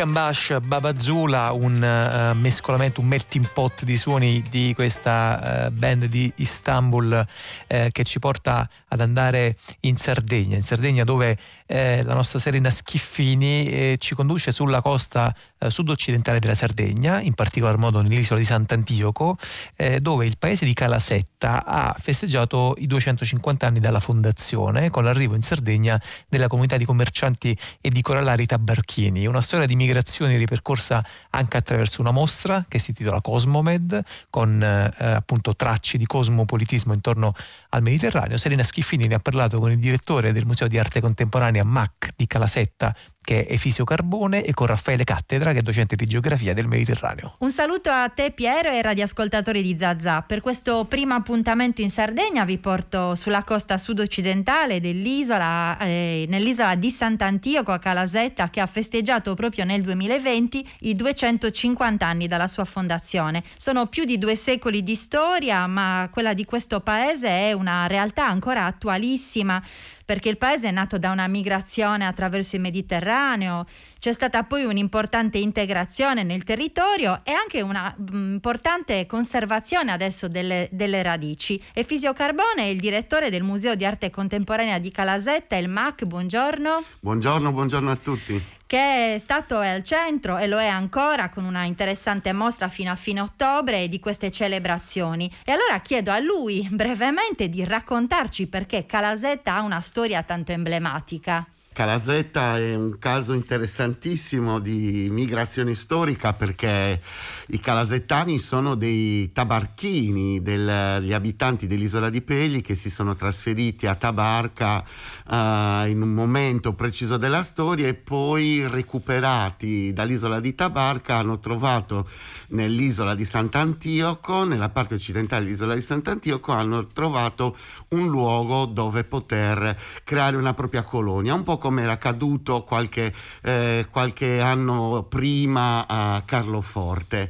Abdul Kambash, Babazula, un eh, mescolamento, un melting pot di suoni di questa eh, band di Istanbul eh, che ci porta ad andare in Sardegna, in Sardegna dove eh, la nostra Serena Schiffini eh, ci conduce sulla costa eh, sud-occidentale della Sardegna, in particolar modo nell'isola di Sant'Antioco, eh, dove il paese di Calasetta ha festeggiato i 250 anni dalla fondazione con l'arrivo in Sardegna della comunità di commercianti e di corallari tabarchini. Una storia di migrazione ripercorsa anche attraverso una mostra che si intitola Cosmomed, con eh, appunto tracce di cosmopolitismo intorno al Mediterraneo. Serena Schiffini ne ha parlato con il direttore del Museo di Arte Contemporanea MAC di Calasetta, che è Efisio Carbone, e con Raffaele Cattedra, che è docente di geografia del Mediterraneo. Un saluto a te Piero e radioascoltatori di Zazà. Per questo primo appuntamento in Sardegna vi porto sulla costa sud-occidentale dell'isola, eh, nell'isola di Sant'Antioco a Calasetta che ha festeggiato proprio nel 2020 i 250 anni dalla sua fondazione. Sono più di due secoli di storia, ma quella di questo paese è una realtà ancora attualissima perché il paese è nato da una migrazione attraverso il Mediterraneo, c'è stata poi un'importante integrazione nel territorio e anche una mm, importante conservazione adesso delle, delle radici. Efisio Carbone è il direttore del Museo di Arte Contemporanea di Calasetta, il MAC, buongiorno. Buongiorno, buongiorno a tutti. che è stato al centro e lo è ancora con una interessante mostra fino a fine ottobre di queste celebrazioni. E allora chiedo a lui brevemente di raccontarci perché Calasetta ha una storia tanto emblematica. Calasetta è un caso interessantissimo di migrazione storica perché i calasettani sono dei tabarchini, degli abitanti dell'isola di Pegli che si sono trasferiti a Tabarca uh, in un momento preciso della storia e poi recuperati dall'isola di Tabarca hanno trovato nell'isola di Sant'Antioco, nella parte occidentale dell'isola di Sant'Antioco, hanno trovato un luogo dove poter creare una propria colonia, un po' come era accaduto qualche, eh, qualche anno prima a Carloforte.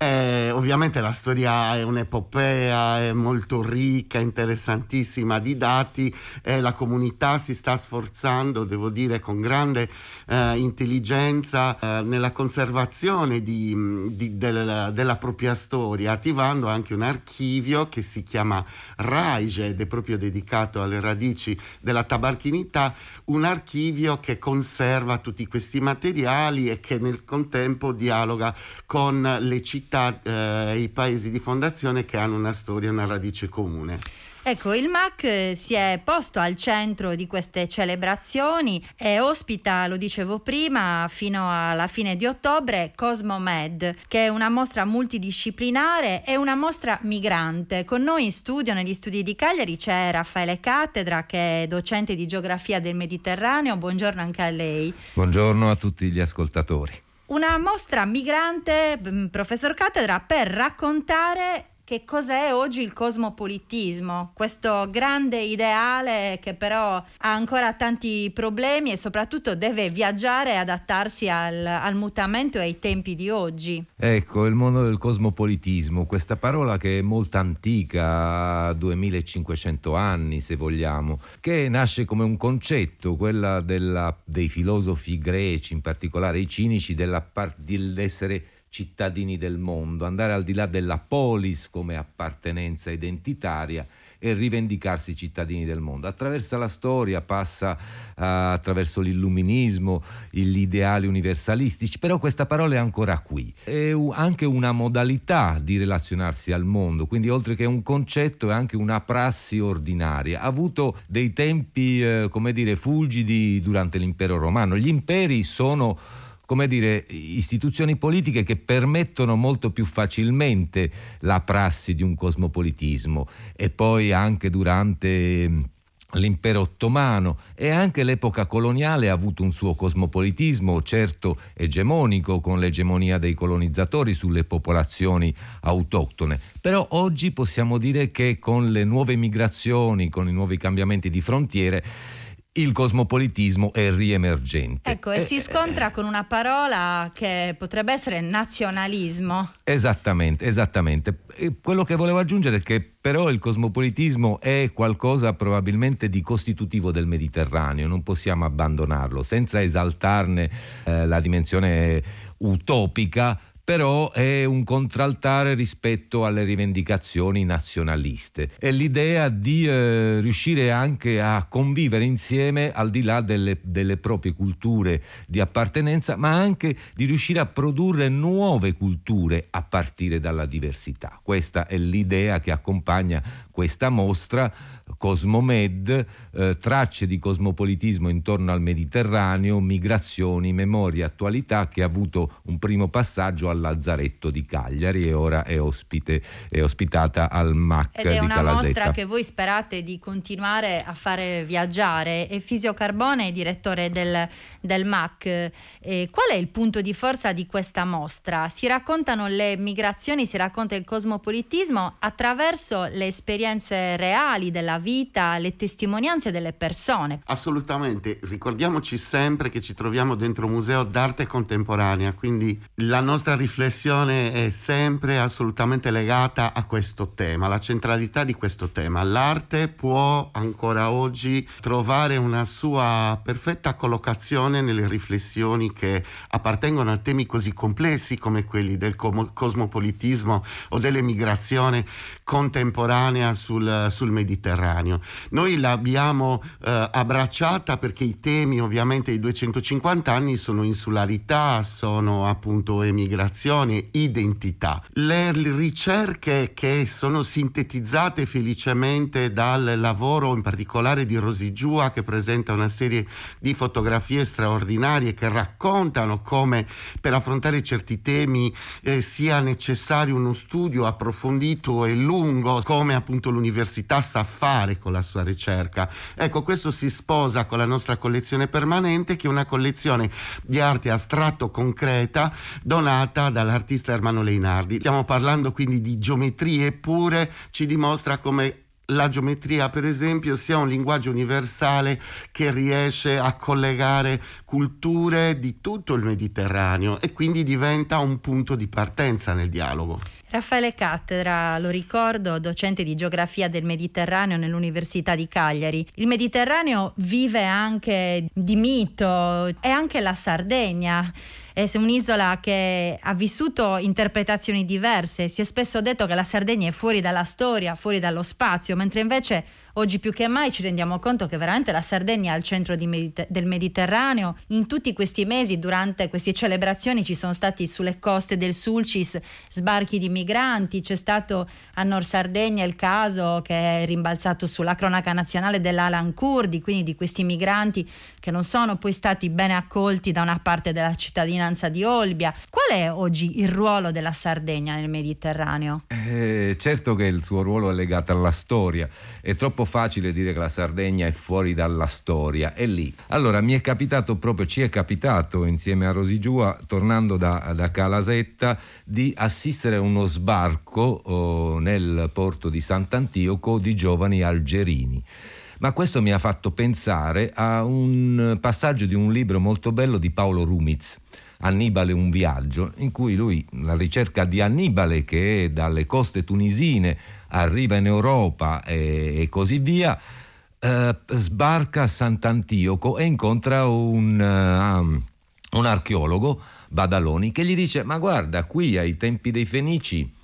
Eh, ovviamente la storia è un'epopea, è molto ricca, interessantissima di dati e la comunità si sta sforzando, devo dire, con grande eh, intelligenza eh, nella conservazione di, di, della, della, propria storia, attivando anche un archivio che si chiama RAIGE ed è proprio dedicato alle radici della tabarchinità, un archivio che conserva tutti questi materiali e che nel contempo dialoga con le città città eh, e i paesi di fondazione che hanno una storia, una radice comune. Ecco, il MAC eh, si è posto al centro di queste celebrazioni e ospita, lo dicevo prima, fino alla fine di ottobre Cosmomed, che è una mostra multidisciplinare e una mostra migrante. Con noi in studio, negli studi di Cagliari, c'è Raffaele Cattedra, che è docente di geografia del Mediterraneo. Buongiorno anche a lei. Buongiorno a tutti gli ascoltatori. Una mostra migrante, mm, professor Cattedra, per raccontare che cos'è oggi il cosmopolitismo, questo grande ideale che però ha ancora tanti problemi e soprattutto deve viaggiare e adattarsi al, al mutamento e ai tempi di oggi. Ecco, il mondo del cosmopolitismo, questa parola che è molto antica, 2500 anni se vogliamo, che nasce come un concetto, della, dei filosofi greci, in particolare i cinici, dell'essere cittadini del mondo, andare al di là della polis come appartenenza identitaria e rivendicarsi cittadini del mondo. Attraverso la storia passa uh, attraverso l'illuminismo, gli ideali universalistici, però questa parola è ancora qui. È anche una modalità di relazionarsi al mondo, quindi oltre che un concetto è anche una prassi ordinaria. Ha avuto dei tempi, uh, come dire, fulgidi durante l'impero romano. Gli imperi sono come dire, istituzioni politiche che permettono molto più facilmente la prassi di un cosmopolitismo e poi anche durante mm, l'impero ottomano e anche l'epoca coloniale ha avuto un suo cosmopolitismo, certo egemonico con l'egemonia dei colonizzatori sulle popolazioni autoctone. Però oggi possiamo dire che con le nuove migrazioni, con i nuovi cambiamenti di frontiere, il cosmopolitismo è riemergente. Ecco, e, e si eh, scontra con una parola che potrebbe essere nazionalismo. Esattamente, esattamente. E quello che volevo aggiungere è che però il cosmopolitismo è qualcosa probabilmente di costitutivo del Mediterraneo, non possiamo abbandonarlo, senza esaltarne eh, la dimensione utopica però è un contraltare rispetto alle rivendicazioni nazionaliste. È l'idea di eh, riuscire anche a convivere insieme al di là delle, delle proprie culture di appartenenza, ma anche di riuscire a produrre nuove culture a partire dalla diversità. Questa è l'idea che accompagna questa mostra Cosmomed, eh, tracce di cosmopolitismo intorno al Mediterraneo, migrazioni, memoria, attualità, che ha avuto un primo passaggio al Lazzaretto di Cagliari e ora è, ospite, è ospitata al MAC Ed è una Calasetta. mostra che voi sperate di continuare a fare viaggiare. E Fisio Carbone, direttore del, del MAC, eh, qual è il punto di forza di questa mostra? Si raccontano le migrazioni, si racconta il cosmopolitismo attraverso le esperienze reali della vita, le testimonianze delle persone. Assolutamente, ricordiamoci sempre che ci troviamo dentro un museo d'arte contemporanea, quindi la nostra riflessione è sempre assolutamente legata a questo tema, alla centralità di questo tema. L'arte può ancora oggi trovare una sua perfetta collocazione nelle riflessioni che appartengono a temi così complessi come quelli del cosmopolitismo o dell'emigrazione contemporanea sul, sul Mediterraneo Mediterraneo. Noi l'abbiamo eh, abbracciata perché i temi ovviamente dei 250 anni sono insularità, sono appunto emigrazione, identità. Le ricerche che sono sintetizzate felicemente dal lavoro in particolare di Rosigiua che presenta una serie di fotografie straordinarie che raccontano come per affrontare certi temi eh, sia necessario uno studio approfondito e lungo come appunto l'università sa fare con la sua ricerca. Ecco, questo si sposa con la nostra collezione permanente che è una collezione di arte astratto concreta donata dall'artista Ermano Leinardi. Stiamo parlando quindi di geometrie eppure ci dimostra come la geometria, per esempio, sia un linguaggio universale che riesce a collegare culture di tutto il Mediterraneo e quindi diventa un punto di partenza nel dialogo. Raffaele Cattedra, lo ricordo, docente di geografia del Mediterraneo nell'Università di Cagliari. Il Mediterraneo vive anche di mito e anche la Sardegna. È un'isola che ha vissuto interpretazioni diverse. Si è spesso detto che la Sardegna è fuori dalla storia, fuori dallo spazio, mentre invece oggi più che mai ci rendiamo conto che veramente la Sardegna è al centro Mediter- del Mediterraneo. In tutti questi mesi, durante queste celebrazioni, ci sono stati sulle coste del Sulcis sbarchi di migranti. C'è stato a Nord Sardegna il caso che è rimbalzato sulla cronaca nazionale dell'Alan Kurdi, quindi di questi migranti che non sono poi stati bene accolti da una parte della cittadinanza di Olbia. Qual è oggi il ruolo della Sardegna nel Mediterraneo? Eh, certo che il suo ruolo è legato alla storia. È troppo facile dire che la Sardegna è fuori dalla storia, è lì. Allora mi è capitato proprio, ci è capitato insieme a Rosigiua, tornando da, da Calasetta, di assistere a uno sbarco oh, nel porto di Sant'Antioco di giovani algerini. Ma questo mi ha fatto pensare a un passaggio di un libro molto bello di Paolo Rumiz. Annibale un viaggio, in cui lui, la ricerca di Annibale che dalle coste tunisine arriva in Europa e, e così via, eh, sbarca a Sant'Antioco e incontra un, uh, un archeologo, Badaloni, che gli dice ma guarda, qui ai tempi dei Fenici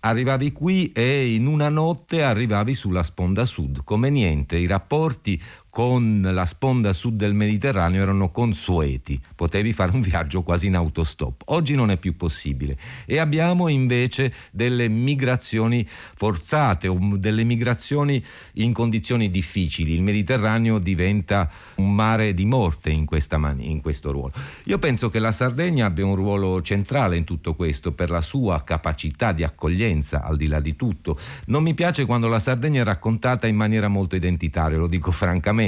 arrivavi qui e in una notte arrivavi sulla sponda sud, come niente, i rapporti con la sponda sud del Mediterraneo erano consueti, potevi fare un viaggio quasi in autostop. Oggi non è più possibile e abbiamo invece delle migrazioni forzate o delle migrazioni in condizioni difficili. Il Mediterraneo diventa un mare di morte in, mani- in questo ruolo. Io penso che la Sardegna abbia un ruolo centrale in tutto questo per la sua capacità di accoglienza al di là di tutto. Non mi piace quando la Sardegna è raccontata in maniera molto identitaria, lo dico francamente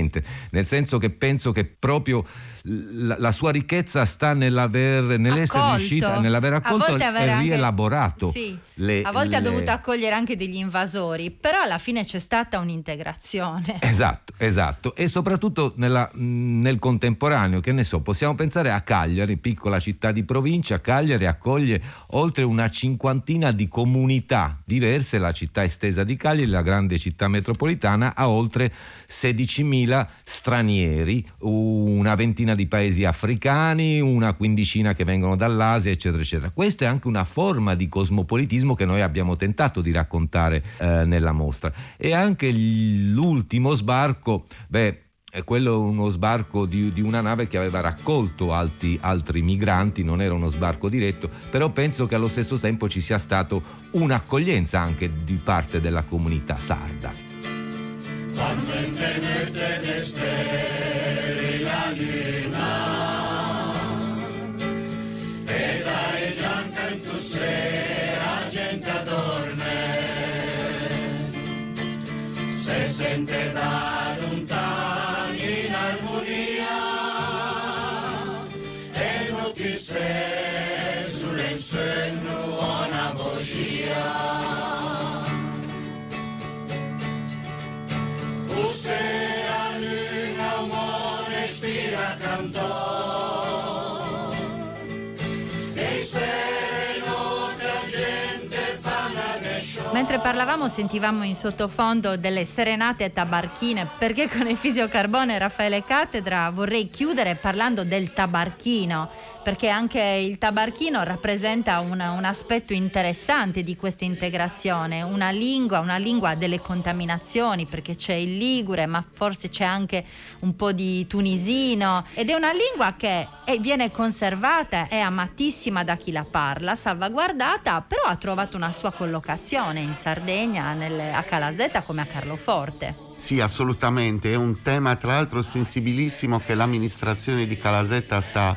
nel senso che penso che proprio la, la sua ricchezza sta nell'aver, nell'essere Accolto. riuscita, nell'aver accolto e anche- rielaborato. Sì. Le- a volte ha le- dovuto accogliere anche degli invasori, però alla fine c'è stata un'integrazione. [LAUGHS] Esatto, esatto. E soprattutto nella- nel contemporaneo, che ne so, possiamo pensare a Cagliari, piccola città di provincia. Cagliari accoglie oltre una cinquantina di comunità diverse. La città estesa di Cagliari, la grande città metropolitana, ha oltre 16.000 stranieri, una ventina di paesi africani, una quindicina che vengono dall'Asia, eccetera, eccetera. Questa è anche una forma di cosmopolitismo che noi abbiamo tentato di raccontare eh, nella mostra. E anche l'ultimo sbarco, beh. è quello uno sbarco di, di una nave che aveva raccolto alti- altri migranti, non era uno sbarco diretto, però penso che allo stesso tempo ci sia stato un'accoglienza anche di parte della comunità sarda. Quando in tenete de stelle la luna e dai gianca in tu se se sente da lontano in armonia e non ti Mentre parlavamo sentivamo in sottofondo delle serenate tabarchine perché con il fisiocarbone Raffaele Cattedra vorrei chiudere parlando del tabarchino perché anche il tabarchino rappresenta un, un aspetto interessante di questa integrazione, una lingua, una lingua delle contaminazioni, perché c'è il ligure, ma forse c'è anche un po' di tunisino. Ed è una lingua che è- viene conservata, è amatissima da chi la parla, salvaguardata, però ha trovato una sua collocazione in Sardegna, nelle- a Calasetta come a Carloforte. Sì, assolutamente, è un tema tra l'altro sensibilissimo che l'amministrazione di Calasetta sta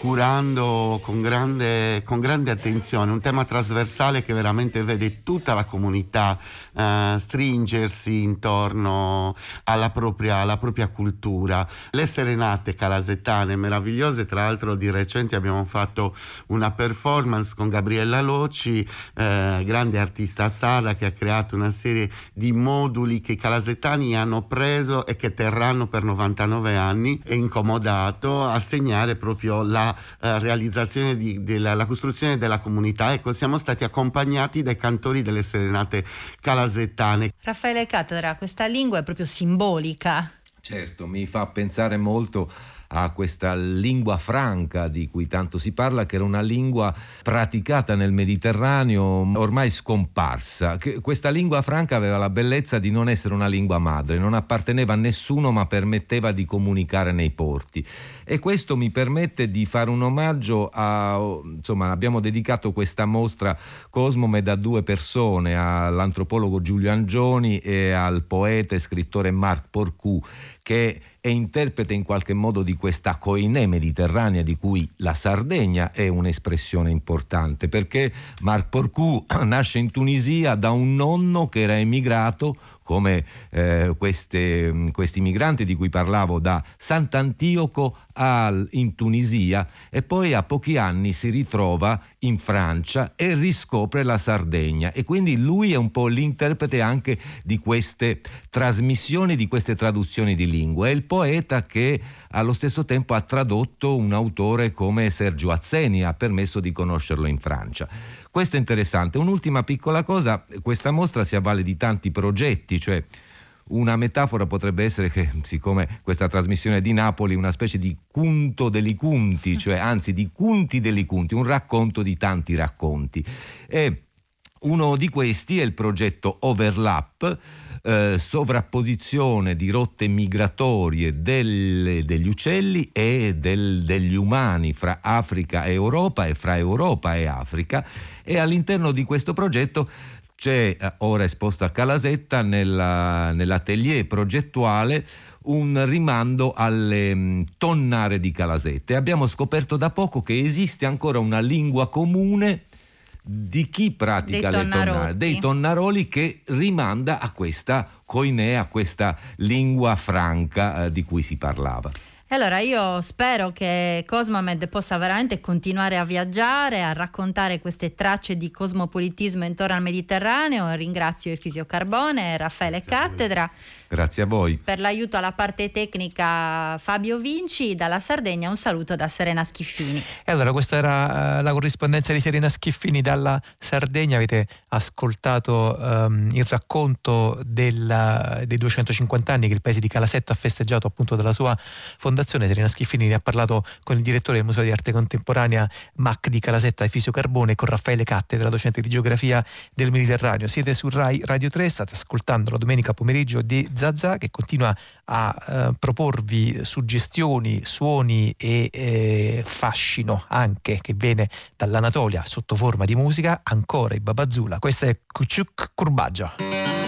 curando con grande, con grande attenzione, un tema trasversale che veramente vede tutta la comunità eh, stringersi intorno alla propria, alla propria cultura. Le serenate calasettane meravigliose, tra l'altro di recente abbiamo fatto una performance con Gabriella Loci, eh, grande artista sarda che ha creato una serie di moduli che i calasettani hanno preso e che terranno per 99 anni e incomodato a segnare proprio la eh, realizzazione di- della la costruzione della comunità. Ecco, siamo stati accompagnati dai cantori delle serenate calasettane. Raffaele Cattedra, questa lingua è proprio simbolica. Certo, mi fa pensare molto a questa lingua franca di cui tanto si parla, che era una lingua praticata nel Mediterraneo, ormai scomparsa. Che questa lingua franca aveva la bellezza di non essere una lingua madre, non apparteneva a nessuno ma permetteva di comunicare nei porti. E questo mi permette di fare un omaggio a, insomma, abbiamo dedicato questa mostra Cosmome da due persone, all'antropologo Giulio Angioni e al poeta e scrittore Marc Porcou, che è interprete in qualche modo di questa coinè mediterranea di cui la Sardegna è un'espressione importante, perché Marc Porcou [CLEARS THROAT] nasce in Tunisia da un nonno che era emigrato come eh, queste- questi migranti di cui parlavo da Sant'Antioco al- in Tunisia e poi a pochi anni si ritrova in Francia e riscopre la Sardegna e quindi lui è un po' l'interprete anche di queste trasmissioni, di queste traduzioni di lingua. È il poeta che allo stesso tempo ha tradotto un autore come Sergio Azzeni, ha permesso di conoscerlo in Francia. Questo è interessante. Un'ultima piccola cosa, questa mostra si avvale di tanti progetti, cioè una metafora potrebbe essere che, siccome questa trasmissione è di Napoli, una specie di cunto degli cunti, cioè [LAUGHS] anzi di cunti degli cunti, un racconto di tanti racconti. E uno di questi è il progetto Overlap, eh, sovrapposizione di rotte migratorie delle- degli uccelli e del- degli umani fra Africa e Europa e fra Europa e Africa. E all'interno di questo progetto c'è eh, ora esposto a Calasetta nella- nell'atelier progettuale un rimando alle mh, tonnare di Calasetta abbiamo scoperto da poco che esiste ancora una lingua comune di chi pratica Dei le tonnare, tonnarotti. dei tonnaroli che rimanda a questa coinea, a questa lingua franca eh, di cui si parlava. E allora io spero che Cosmomed possa veramente continuare a viaggiare, a raccontare queste tracce di cosmopolitismo intorno al Mediterraneo. Ringrazio Efisio Carbone Raffaele Cattedra. Grazie a voi. Per l'aiuto alla parte tecnica Fabio Vinci, dalla Sardegna un saluto da Serena Schiffini. E allora questa era eh, la corrispondenza di Serena Schiffini dalla Sardegna, avete ascoltato ehm, il racconto della- dei 250 anni che il paese di Calasetta ha festeggiato appunto della sua fondazione. Serena Schiffini ne ha parlato con il direttore del Museo di Arte Contemporanea MAC di Calasetta, Efisio Carbone, e con Raffaele Cattedra, docente di geografia del Mediterraneo. Siete su Rai Radio 3, state ascoltando la domenica pomeriggio di Zazà che continua a eh, proporvi suggestioni, suoni e eh, fascino anche che viene dall'Anatolia sotto forma di musica, ancora i Babazula. Questa è Kuchuk Kurbagia.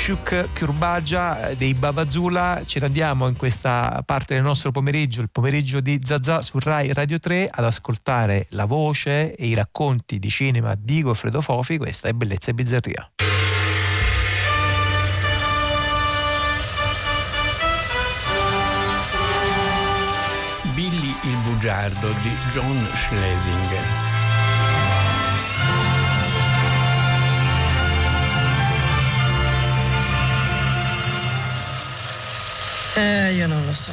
Kyushuk Kurbagia eh, dei Babazula. Ci andiamo in questa parte del nostro pomeriggio, il pomeriggio di Zazà su Rai Radio 3, ad ascoltare la voce e i racconti di cinema di Goffredo Fofi. Questa è Bellezza e Bizzarria. Billy il bugiardo di John Schlesinger. Eh, io non lo so.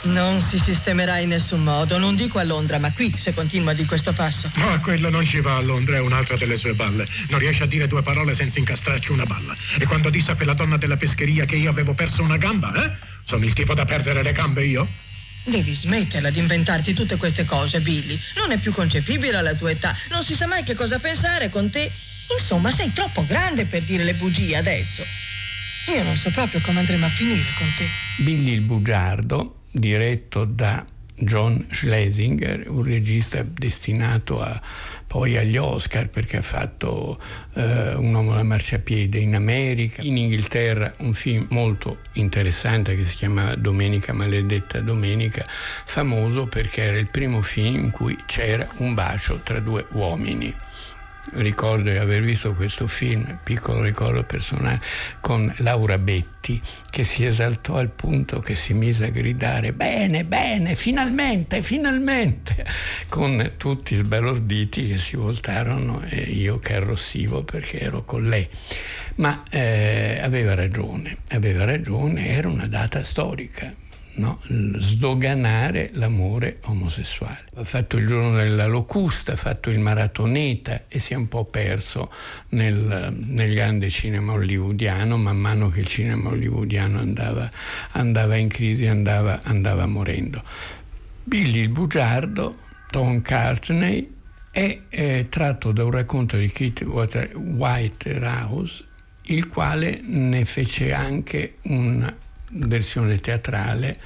Non si sistemerà in nessun modo, non dico a Londra, ma qui, se continua di questo passo. Ma quello non ci va a Londra, è un'altra delle sue balle. Non riesce a dire due parole senza incastrarci una balla. E quando disse a quella donna della pescheria che io avevo perso una gamba, eh? Sono il tipo da perdere le gambe io? Devi smetterla di inventarti tutte queste cose, Billy. Non è più concepibile alla tua età. Non si sa mai che cosa pensare con te. Insomma, sei troppo grande per dire le bugie adesso. Io non so proprio come andremo a finire con te. Billy il bugiardo, diretto da John Schlesinger, un regista destinato a, poi agli Oscar perché ha fatto eh, Un uomo da marciapiede in America, in Inghilterra un film molto interessante che si chiama Domenica maledetta domenica, famoso perché era il primo film in cui c'era un bacio tra due uomini ricordo di aver visto questo film, piccolo ricordo personale, con Laura Betti, che si esaltò al punto che si mise a gridare bene, bene, finalmente, finalmente, con tutti sbalorditi che si voltarono e io che arrossivo perché ero con lei. Ma eh, aveva ragione, aveva ragione, era una data storica no? sdoganare l'amore omosessuale. Ha fatto il giorno della locusta, ha fatto il maratoneta e si è un po' perso nel, nel grande cinema hollywoodiano, man mano che il cinema hollywoodiano andava, andava in crisi, andava, andava morendo. Billy il bugiardo, Tom Cartney, è eh, tratto da un racconto di Keith Whitehouse, il quale ne fece anche un versione teatrale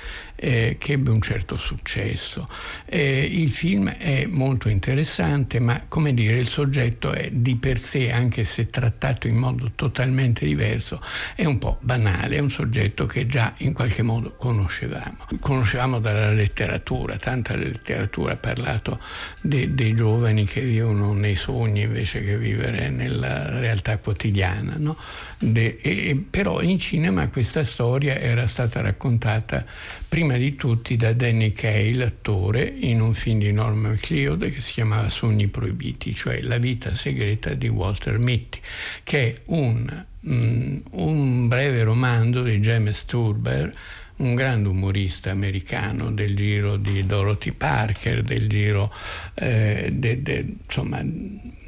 eh, che ebbe un certo successo. Eh, il film è molto interessante, ma come dire, il soggetto è di per sé, anche se trattato in modo totalmente diverso, è un po' banale, è un soggetto che già in qualche modo conoscevamo. Conoscevamo dalla letteratura, tanta letteratura ha parlato de, dei giovani che vivono nei sogni invece che vivere nella realtà quotidiana. No? De, e, però in cinema questa storia era stata raccontata prima di tutti da Danny Kaye, l'attore, in un film di Norman McLeod che si chiamava Sogni proibiti, cioè La vita segreta di Walter Mitty, che è un, mm, un breve romanzo di James Turber, un grande umorista americano del giro di Dorothy Parker, del giro eh, de, de, insomma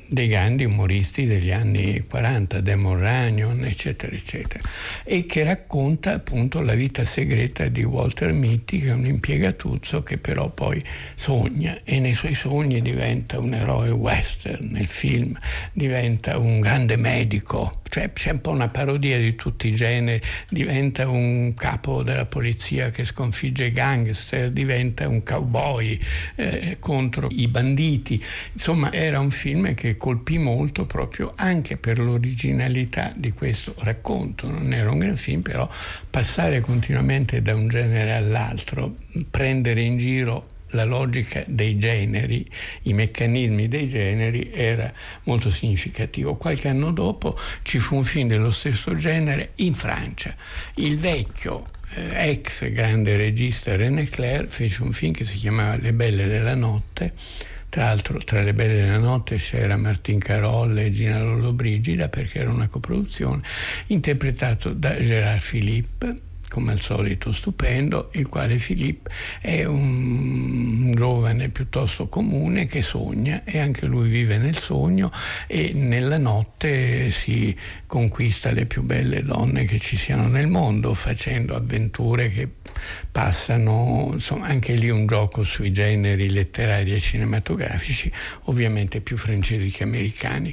dei grandi umoristi degli anni 40, Demon Runyon, eccetera, eccetera, e che racconta appunto la vita segreta di Walter Mitty, che è un impiegatuzzo che però poi sogna e nei suoi sogni diventa un eroe western, nel film diventa un grande medico, cioè c'è un po' una parodia di tutti i generi, diventa un capo della polizia che sconfigge i gangster, diventa un cowboy eh, contro i banditi, insomma era un film che colpì molto proprio anche per l'originalità di questo racconto. Non era un gran film, però passare continuamente da un genere all'altro, prendere in giro la logica dei generi, i meccanismi dei generi era molto significativo. Qualche anno dopo ci fu un film dello stesso genere in Francia. Il vecchio eh, ex grande regista René Clair fece un film che si chiamava Le belle della notte tra l'altro tra le belle della notte c'era Martin Carolle e Gina Lollobrigida perché era una coproduzione, interpretato da Gérard Philippe come al solito stupendo, il quale Filippo è un giovane piuttosto comune che sogna e anche lui vive nel sogno e nella notte si conquista le più belle donne che ci siano nel mondo facendo avventure che passano, insomma anche lì un gioco sui generi letterari e cinematografici, ovviamente più francesi che americani.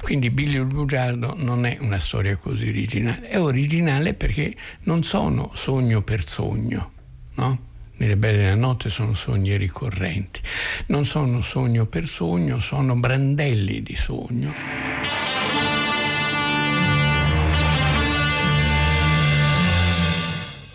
Quindi Billy il Bugiardo non è una storia così originale, è originale perché non sono sogno per sogno, no? Nelle belle della notte sono sogni ricorrenti, non sono sogno per sogno, sono brandelli di sogno.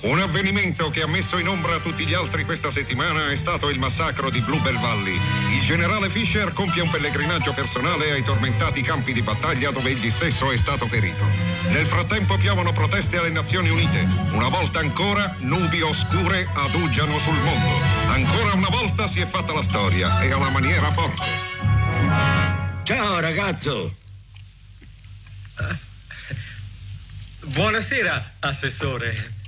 Un avvenimento che ha messo in ombra tutti gli altri questa settimana è stato il massacro di Bluebell Valley. Il generale Fisher compie un pellegrinaggio personale ai tormentati campi di battaglia dove egli stesso è stato ferito. Nel frattempo piovono proteste alle Nazioni Unite. Una volta ancora nubi oscure adugiano sul mondo. Ancora una volta si è fatta la storia e alla maniera forte. Ciao ragazzo! Buonasera, assessore.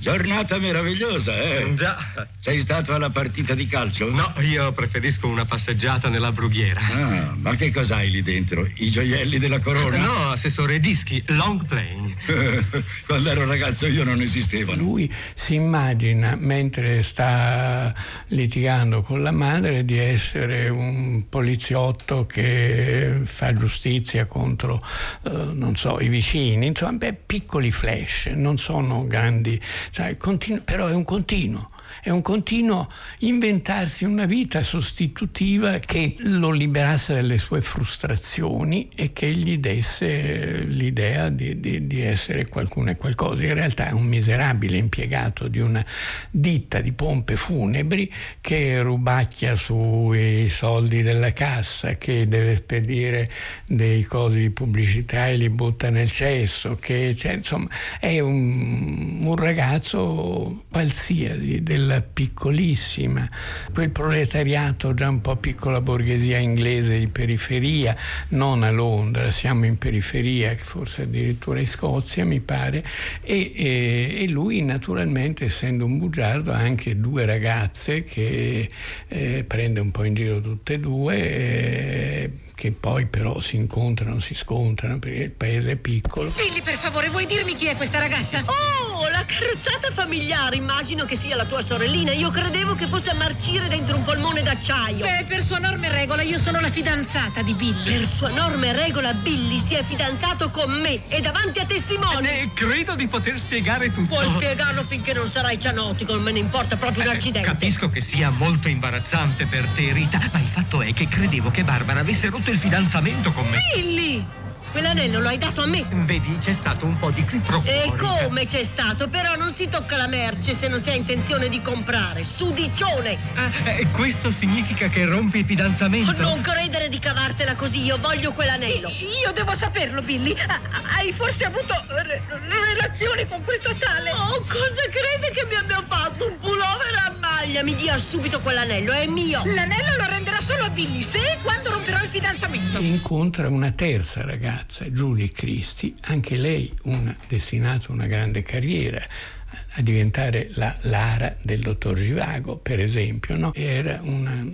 Giornata meravigliosa, eh? Già. Sei stato alla partita di calcio? No, io preferisco una passeggiata nella brughiera. Ah, ma che cos'hai lì dentro? I gioielli della corona? No, assessore, dischi, long playing. [LAUGHS] Quando ero ragazzo io non esistevano. Lui si immagina, mentre sta litigando con la madre, di essere un poliziotto che fa giustizia contro, eh, non so, i vicini, insomma, beh, piccoli flash, non sono grandi, sai, continu- però è un continuo. È un continuo inventarsi una vita sostitutiva che lo liberasse dalle sue frustrazioni e che gli desse l'idea di, di, di essere qualcuno e qualcosa. In realtà è un miserabile impiegato di una ditta di pompe funebri che rubacchia sui soldi della cassa, che deve spedire dei cosi di pubblicità e li butta nel cesso, che cioè, insomma è un, un ragazzo qualsiasi della piccolissima, quel proletariato già un po' piccola borghesia inglese di periferia, non a Londra, siamo in periferia, forse addirittura in Scozia mi pare, e, e, e lui naturalmente essendo un bugiardo ha anche due ragazze che eh, prende un po' in giro tutte e due. Eh, che poi però si incontrano, si scontrano perché il paese è piccolo. Billy, per favore, vuoi dirmi chi è questa ragazza? Oh, la carrozzata familiare, immagino che sia la tua sorellina. Io credevo che fosse a marcire dentro un polmone d'acciaio. Beh, per sua norma e regola, io sono la fidanzata di Billy. Per sua norma e regola, Billy si è fidanzato con me e davanti a testimoni. Eh, credo di poter spiegare tutto. Puoi spiegarlo finché non sarai cianotico, non me ne importa proprio un accidente. Capisco che sia molto imbarazzante per te, Rita, ma il fatto è che credevo che Barbara avesse rotto il fidanzamento con me. Billy! Quell'anello lo hai dato a me. Vedi, c'è stato un po' di qui pro quo, E come c'è stato? Però non si tocca la merce se non si ha intenzione di comprare. Sudicione! Eh, questo significa che rompi il fidanzamento? Non credere di cavartela così, io voglio quell'anello. Io devo saperlo, Billy. Ah, Hai forse avuto re- relazioni con questa tale? Oh, cosa crede che mi abbia fatto? Un pullover a maglia? Mi dia subito quell'anello, è mio. L'anello lo renderà solo a Billy se e quando romperò il fidanzamento. Incontra una terza ragazza, Julie Christie, anche lei una, destinata a una grande carriera a diventare la Lara del dottor Givago, per esempio. No? Era una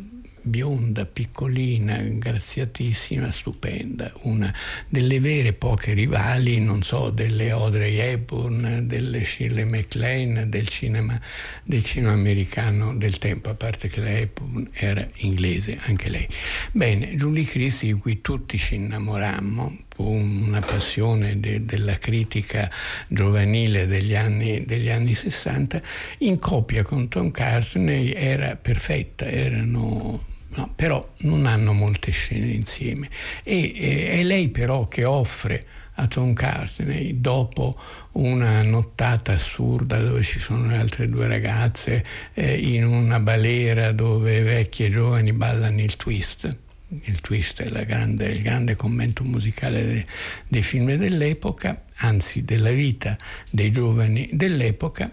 bionda, piccolina, graziatissima, stupenda, una delle vere poche rivali, non so, delle Audrey Hepburn, delle Shirley MacLaine, del cinema, del cinema americano del tempo, a parte che la Hepburn era inglese anche lei. Bene, Julie Christie di cui tutti ci innamorammo, una passione de- della critica giovanile degli anni, degli anni 60, in coppia con Tom Cartney era perfetta, erano No, però non hanno molte scene insieme. E, e- è lei però che offre a Tom Cartney, dopo una nottata assurda dove ci sono le altre due ragazze, eh, in una balera dove vecchi e giovani ballano il twist. Il twist è grande- il grande commento musicale de- dei film dell'epoca, anzi della vita dei giovani dell'epoca,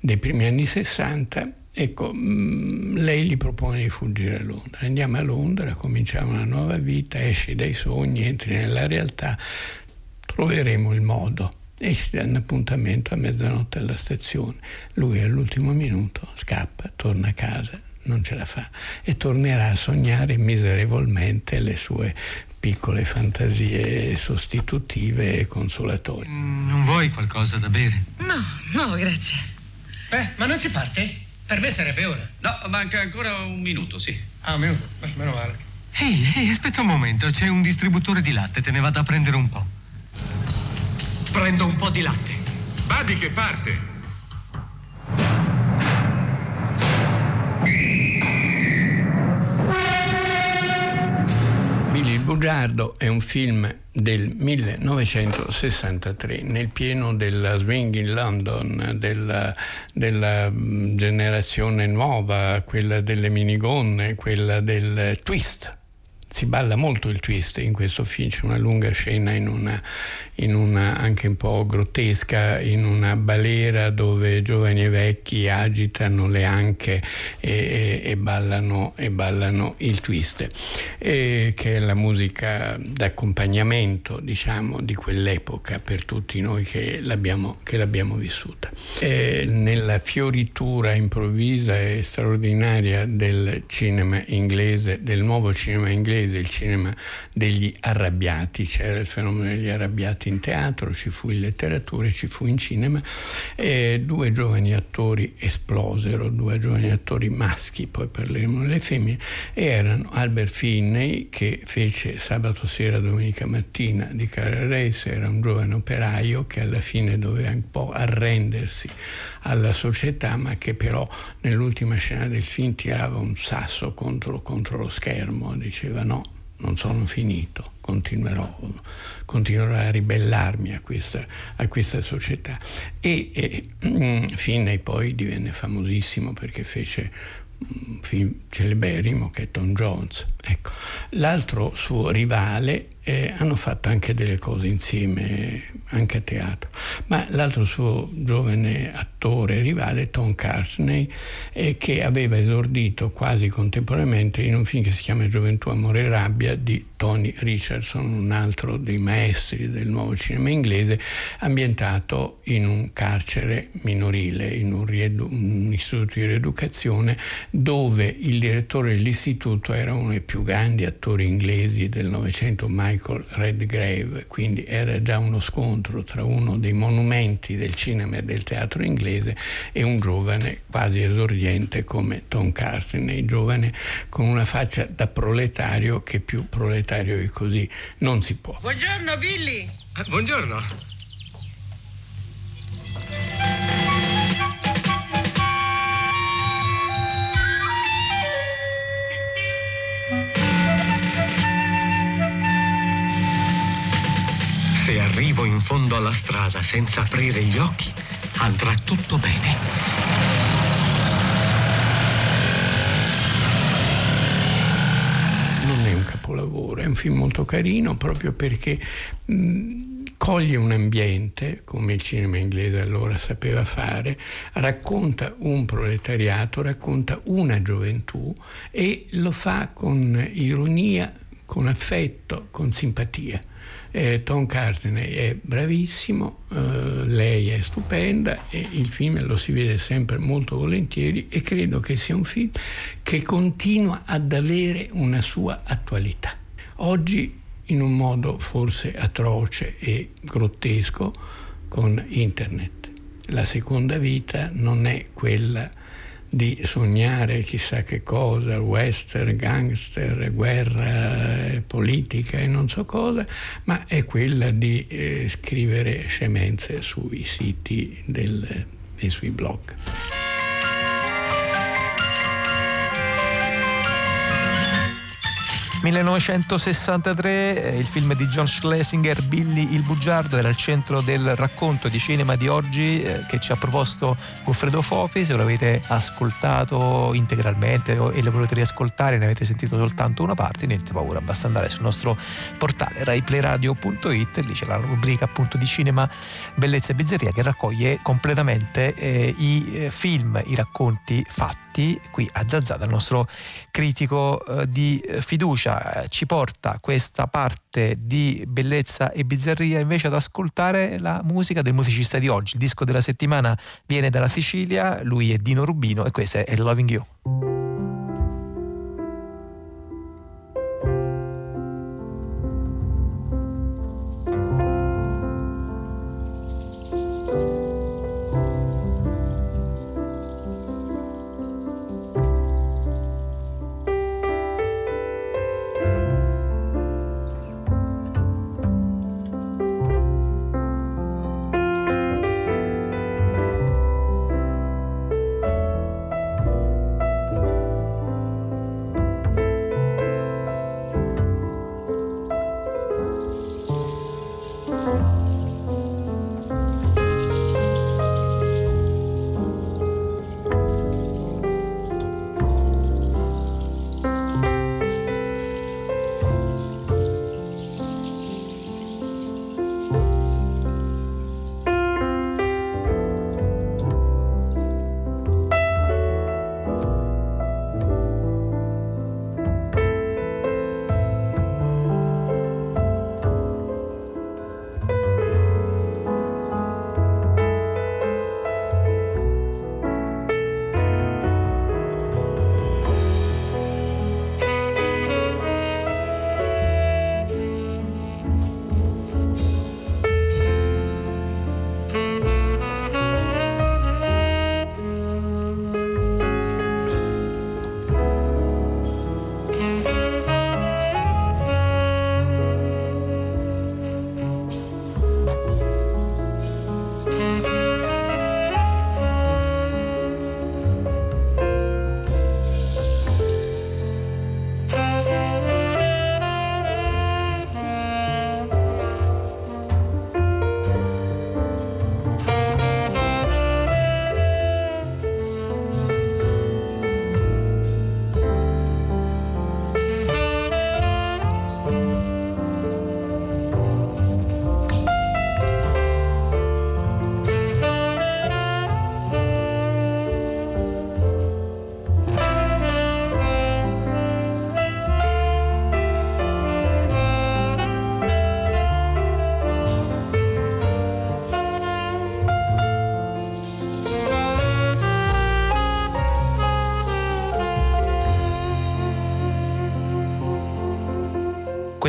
dei primi anni 60. Ecco, mm, lei gli propone di fuggire a Londra. Andiamo a Londra, cominciamo una nuova vita, esci dai sogni, entri nella realtà, troveremo il modo. E si danno appuntamento a mezzanotte alla stazione. Lui all'ultimo minuto scappa, torna a casa, non ce la fa e tornerà a sognare miserevolmente le sue piccole fantasie sostitutive e consolatorie. Non vuoi qualcosa da bere? No, no, grazie. Eh, ma non si parte? Per me sarebbe ora. No, manca ancora un minuto, sì. Ah, un minuto. Meno male. Ehi, ehi, aspetta un momento, c'è un distributore di latte, te ne vado a prendere un po'. Prendo un po' di latte. Badi che parte. Bugiardo è un film del 1963, nel pieno della swing in London, della, della mm, generazione nuova, quella delle minigonne, quella del twist. Si balla molto il twist in questo film, c'è una lunga scena in una, in una anche un po' grottesca, in una balera dove giovani e vecchi agitano le anche e, e- e ballano, e ballano il twist, che è la musica d'accompagnamento diciamo, di quell'epoca per tutti noi che l'abbiamo, che l'abbiamo vissuta. Nella fioritura improvvisa e straordinaria del cinema inglese, del nuovo cinema inglese, il cinema degli arrabbiati, c'era il fenomeno degli arrabbiati in teatro, ci fu in letteratura ci fu in cinema, e due giovani attori esplosero, due giovani attori maschi, poi parleremo delle femmine, e erano Albert Finney che fece sabato sera, domenica mattina di Carol Race, era un giovane operaio che alla fine doveva un po' arrendersi alla società, ma che però nell'ultima scena del film tirava un sasso contro, contro lo schermo, diceva no, non sono finito, continuerò, continuerò a ribellarmi a questa, a questa società. E, e mm, Finney poi divenne famosissimo perché fece un film celeberrimo che è Tom Jones. Ecco. L'altro suo rivale eh, hanno fatto anche delle cose insieme, anche a teatro, ma l'altro suo giovane attore rivale è Tom Cartney, eh, che aveva esordito quasi contemporaneamente in un film che si chiama Gioventù, Amore e Rabbia di Tony Richardson, un altro dei maestri del nuovo cinema inglese, ambientato in un carcere minorile, in un, riedu- un istituto di rieducazione, dove il direttore dell'istituto era uno dei più grandi attori inglesi del Novecento, Michael Redgrave, quindi era già uno scontro tra uno dei monumenti del cinema e del teatro inglese e un giovane quasi esordiente come Tom Cartney, giovane con una faccia da proletario che più proletario di così non si può. Buongiorno Billy. buongiorno. Se arrivo in fondo alla strada senza aprire gli occhi, andrà tutto bene. non è un capolavoro, è un film molto carino proprio perché coglie un ambiente, come il cinema inglese allora sapeva fare, racconta un proletariato, racconta una gioventù e lo fa con ironia, con affetto, con simpatia. Eh, Tom Cartney è bravissimo, eh, lei è stupenda e il film lo si vede sempre molto volentieri e credo che sia un film che continua ad avere una sua attualità. Oggi in un modo forse atroce e grottesco con internet. La seconda vita non è quella di sognare chissà che cosa, western, gangster, guerra, eh, politica e non so cosa, ma è quella di eh, scrivere scemenze sui siti del- e sui blog. 1963, eh, il film di John Schlesinger, Billy il Bugiardo, era al centro del racconto di cinema di oggi eh, che ci ha proposto Goffredo Fofi. Se lo avete ascoltato integralmente e lo volete riascoltare, ne avete sentito soltanto una parte, niente paura, basta andare sul nostro portale raiplayradio.it, lì c'è la rubrica appunto di cinema, bellezza e bizzarria che raccoglie completamente eh, i eh, film, i racconti fatti qui a Zazzà dal nostro critico eh, di fiducia. Eh, Ci porta questa parte di bellezza e bizzarria invece ad ascoltare la musica del musicista di oggi. Il disco della settimana viene dalla Sicilia, lui è Dino Rubino e questo è Loving You.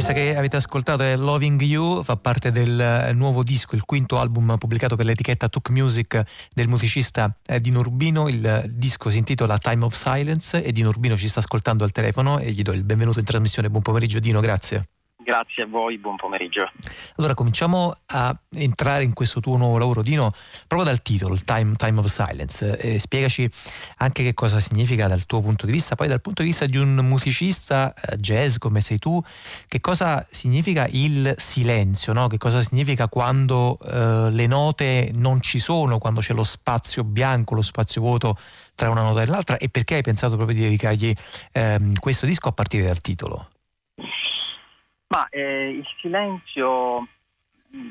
Questa che avete ascoltato è Loving You, fa parte del eh, nuovo disco, il quinto album pubblicato per l'etichetta Tuk Music del musicista eh, Dino Urbino. Il disco si intitola Time of Silence e Dino Urbino ci sta ascoltando al telefono e gli do il benvenuto in trasmissione. Buon pomeriggio Dino, grazie. Grazie a voi, buon pomeriggio. Allora cominciamo a entrare in questo tuo nuovo lavoro, Dino, proprio dal titolo, Time, Time of Silence. Eh, spiegaci anche che cosa significa dal tuo punto di vista, poi dal punto di vista di un musicista eh, jazz come sei tu, che cosa significa il silenzio, no? che cosa significa quando eh, le note non ci sono, quando c'è lo spazio bianco, lo spazio vuoto tra una nota e l'altra e perché hai pensato proprio di dedicargli ehm, questo disco a partire dal titolo? Ma eh, il silenzio mh,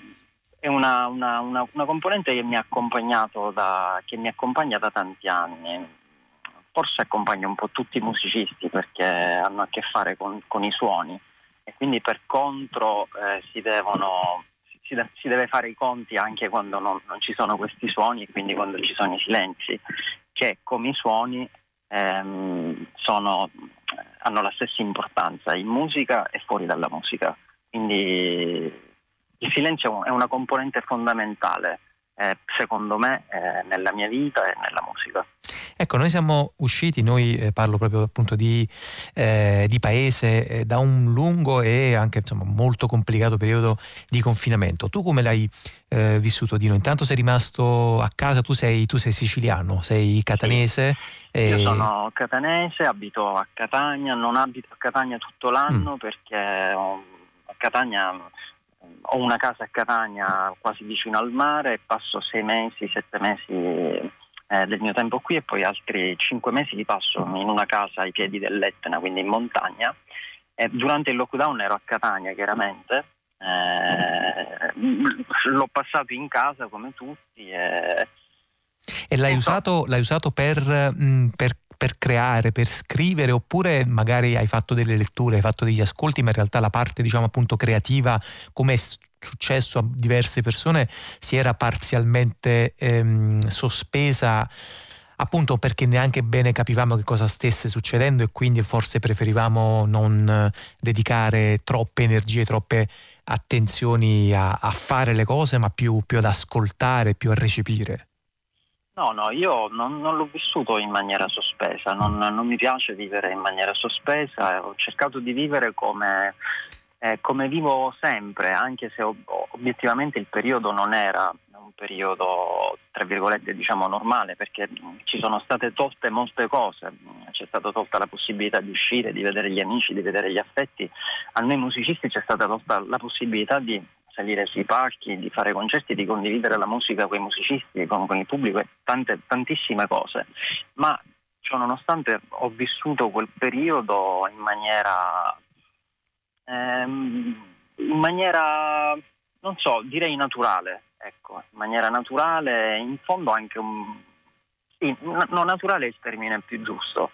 è una, una- una- una componente che mi ha accompagnato da, che mi accompagna da tanti anni. Forse accompagna un po' tutti i musicisti perché hanno a che fare con, con i suoni e quindi per contro eh, si devono si, si deve fare i conti anche quando non, non ci sono questi suoni e quindi quando ci sono i silenzi, che come i suoni ehm, sono- hanno la stessa importanza in musica e fuori dalla musica. Quindi il silenzio è una componente fondamentale, eh, secondo me, eh, nella mia vita e nella musica. Ecco, noi siamo usciti, noi eh, parlo proprio appunto di, eh, di paese, eh, da un lungo e anche insomma, molto complicato periodo di confinamento. Tu come l'hai eh, vissuto Dino? Intanto sei rimasto a casa, tu sei, tu sei siciliano, sei catanese. Io e- sono catanese, abito a Catania, non abito a Catania tutto l'anno perché ho, a Catania ho una casa a Catania quasi vicino al mare passo sei mesi, sette mesi eh, del mio tempo qui e poi altri cinque mesi li passo in una casa ai piedi dell'Etna, quindi in montagna. E durante il lockdown ero a Catania chiaramente, eh, l'ho passato in casa come tutti e E l'hai usato, l'hai usato per, mh, per- per creare, per scrivere, oppure magari hai fatto delle letture, hai fatto degli ascolti, ma in realtà la parte, diciamo appunto, creativa, come è successo a diverse persone, si era parzialmente ehm, sospesa appunto perché neanche bene capivamo che cosa stesse succedendo e quindi forse preferivamo non dedicare troppe energie, troppe attenzioni a, a fare le cose, ma più, più ad ascoltare, più a recepire. No, no, io non, non l'ho vissuto in maniera sospesa, non, non mi piace vivere in maniera sospesa, ho cercato di vivere come, eh, come vivo sempre, anche se ob- obiettivamente il periodo non era un periodo, tra virgolette, diciamo normale, perché ci sono state tolte molte cose, c'è stata tolta la possibilità di uscire, di vedere gli amici, di vedere gli affetti, a noi musicisti c'è stata tolta la possibilità di salire sui palchi, di fare concerti, di condividere la musica con i musicisti, con, con il pubblico e tante, tantissime cose. Ma ciò nonostante ho vissuto quel periodo in maniera, ehm, in maniera, non so, direi naturale, ecco, in maniera naturale, in fondo anche un... Sì, no, naturale è il termine più giusto.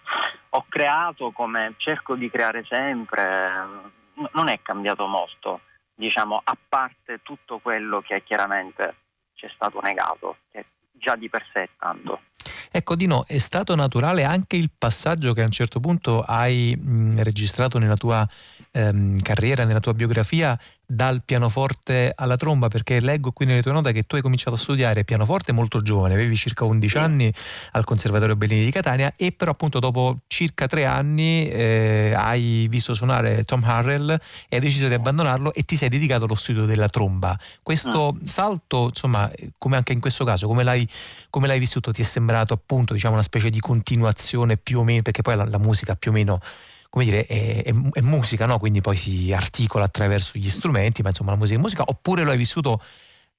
Ho creato come cerco di creare sempre, non è cambiato molto diciamo, a parte tutto quello che chiaramente ci è stato negato, che già di per sé è tanto. Ecco Dino, è stato naturale anche il passaggio che a un certo punto hai mh, registrato nella tua ehm, carriera, nella tua biografia, dal pianoforte alla tromba, perché leggo qui nelle tue note che tu hai cominciato a studiare pianoforte molto giovane, avevi circa 11 anni al Conservatorio Bellini di Catania e però appunto dopo circa tre anni eh, hai visto suonare Tom Harrell e hai deciso di abbandonarlo e ti sei dedicato allo studio della tromba. Questo salto, insomma, come anche in questo caso, come l'hai, come l'hai vissuto? Ti è sembrato appunto diciamo, una specie di continuazione più o meno, perché poi la, la musica più o meno come dire, è, è- è musica, no? quindi poi si articola attraverso gli strumenti, ma insomma la musica è musica, oppure lo hai vissuto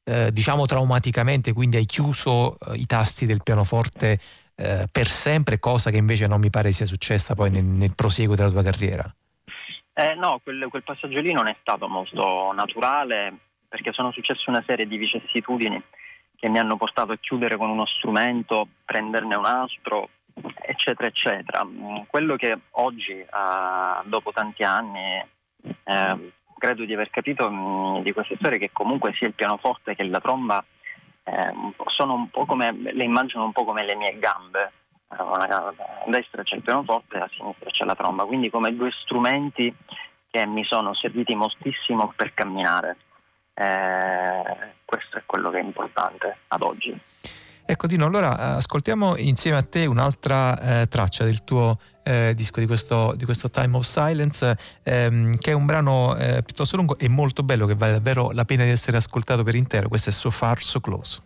eh, diciamo traumaticamente, quindi hai chiuso eh, i tasti del pianoforte eh, per sempre, cosa che invece non mi pare sia successa poi nel, nel proseguo della tua carriera. Eh, no, quel, quel passaggio lì non è stato molto naturale perché sono successe una serie di vicissitudini che mi hanno portato a chiudere con uno strumento, prenderne un altro, eccetera, eccetera. Mm, Quello che oggi, eh, dopo tanti anni, eh, credo di aver capito mm, di queste storie che comunque sia il pianoforte che la tromba eh, po' sono un po' come, le immagino un po' come le mie gambe. A destra c'è il pianoforte a sinistra c'è la tromba, quindi come due strumenti che mi sono serviti moltissimo per camminare. Eh, questo è quello che è importante ad oggi. Ecco Dino, allora eh, ascoltiamo insieme a te un'altra eh, traccia del tuo eh, disco, di questo, di questo, Time of Silence, ehm, che è un brano eh, piuttosto lungo e molto bello, che vale davvero la pena di essere ascoltato per intero. Questo è So Far, So Close.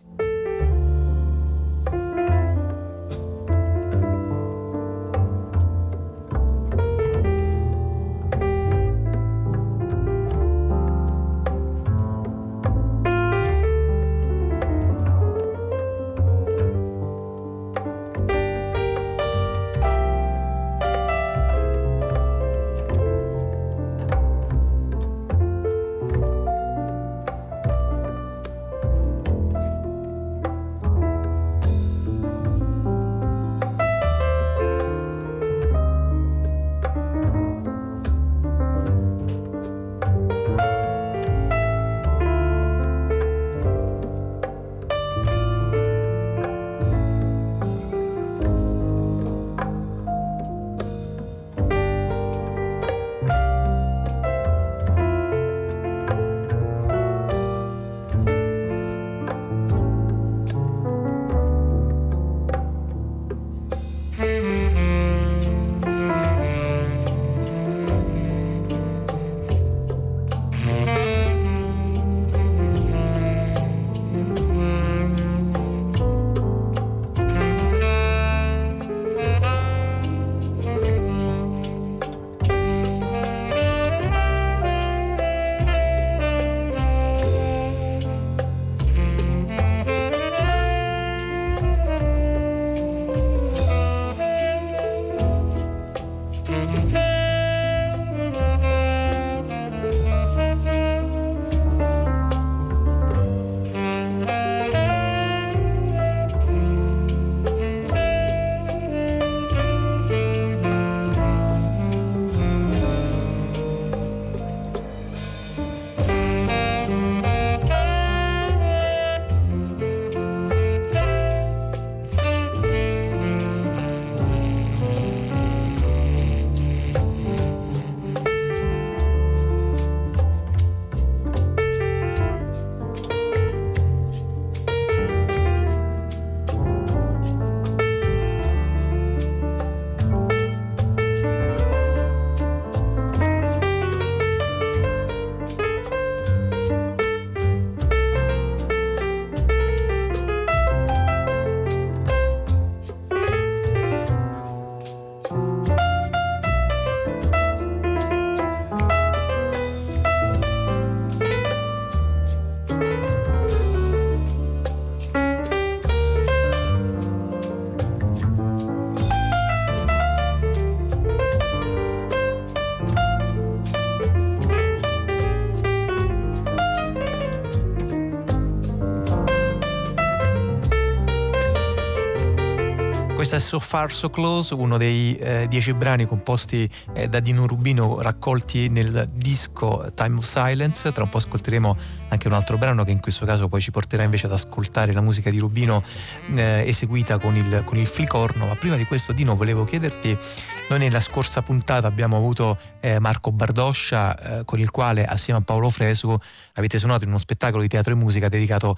Questa è So Far So Close, uno dei eh, dieci brani composti eh, da Dino Rubino raccolti nel disco Time of Silence. Tra un po' ascolteremo anche un altro brano che in questo caso poi ci porterà invece ad ascoltare la musica di Rubino eh, eseguita con il, con il flicorno. Ma prima di questo Dino volevo chiederti, noi nella scorsa puntata abbiamo avuto eh, Marco Bardoscia eh, con il quale assieme a Paolo Fresu avete suonato in uno spettacolo di teatro e musica dedicato a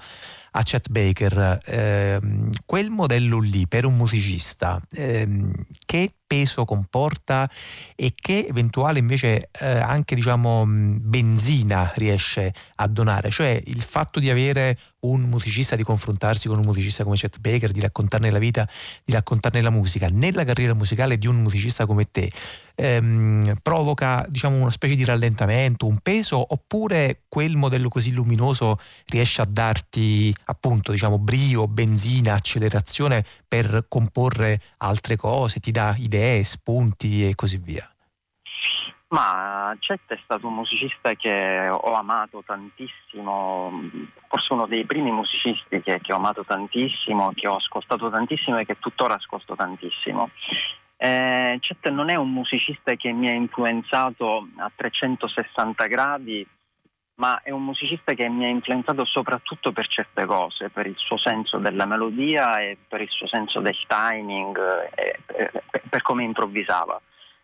Chet Baker, ehm, quel modello lì per un musicista, ehm, che peso comporta e che eventuale invece eh, anche diciamo benzina riesce a donare, cioè il fatto di avere un musicista, di confrontarsi con un musicista come Chet Baker, di raccontarne la vita, di raccontarne la musica, nella carriera musicale di un musicista come te, ehm, provoca diciamo una specie di rallentamento, un peso, oppure quel modello così luminoso riesce a darti appunto diciamo brio, benzina, accelerazione per comporre altre cose, ti dà idee, spunti e così via? Ma Chet è stato un musicista che ho amato tantissimo, forse uno dei primi musicisti che, che ho amato tantissimo, che ho ascoltato tantissimo e che tuttora ascolto tantissimo. Eh, Chet non è un musicista che mi ha influenzato a 360 gradi, ma è un musicista che mi ha influenzato soprattutto per certe cose, per il suo senso della melodia e per il suo senso del timing, e per, per come improvvisava.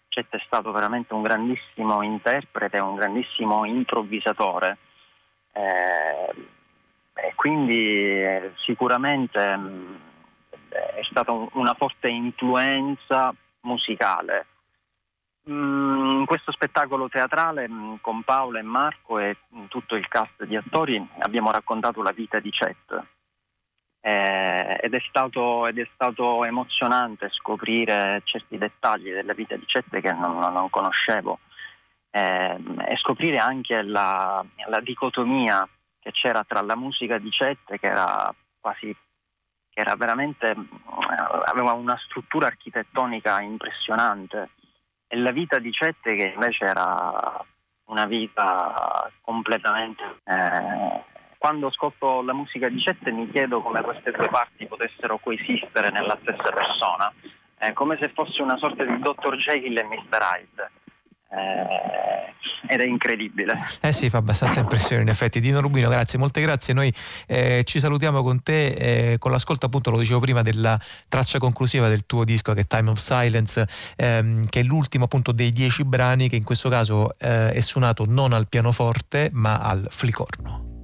Chet è stato veramente un grandissimo interprete, un grandissimo improvvisatore. Eh, quindi eh, sicuramente mh, è stata un- una forte influenza musicale. Mm, In questo spettacolo teatrale mh, con Paola e Marco e mh, tutto il cast di attori abbiamo raccontato la vita di Chet. Eh, ed, è stato, ed è stato emozionante scoprire certi dettagli della vita di Chet che non, non- conoscevo eh, e scoprire anche la, la dicotomia che c'era tra la musica di Chet che era quasi che era veramente mm, aveva una struttura architettonica impressionante e la vita di Chet che invece era una vita completamente eh, quando ascolto la musica di Chet mi chiedo come queste due parti potessero coesistere nella stessa persona eh, come se fosse una sorta di Dr. Jekyll e Mr. Hyde Eh, ed è incredibile Eh sì, fa abbastanza impressione in effetti. Dino Rubino, grazie, molte grazie. Noi eh, ci salutiamo con te eh, con l'ascolto appunto, lo dicevo prima, della traccia conclusiva del tuo disco che è Time of Silence, ehm, che è l'ultimo appunto dei dieci brani che in questo caso eh, è suonato non al pianoforte ma al flicorno.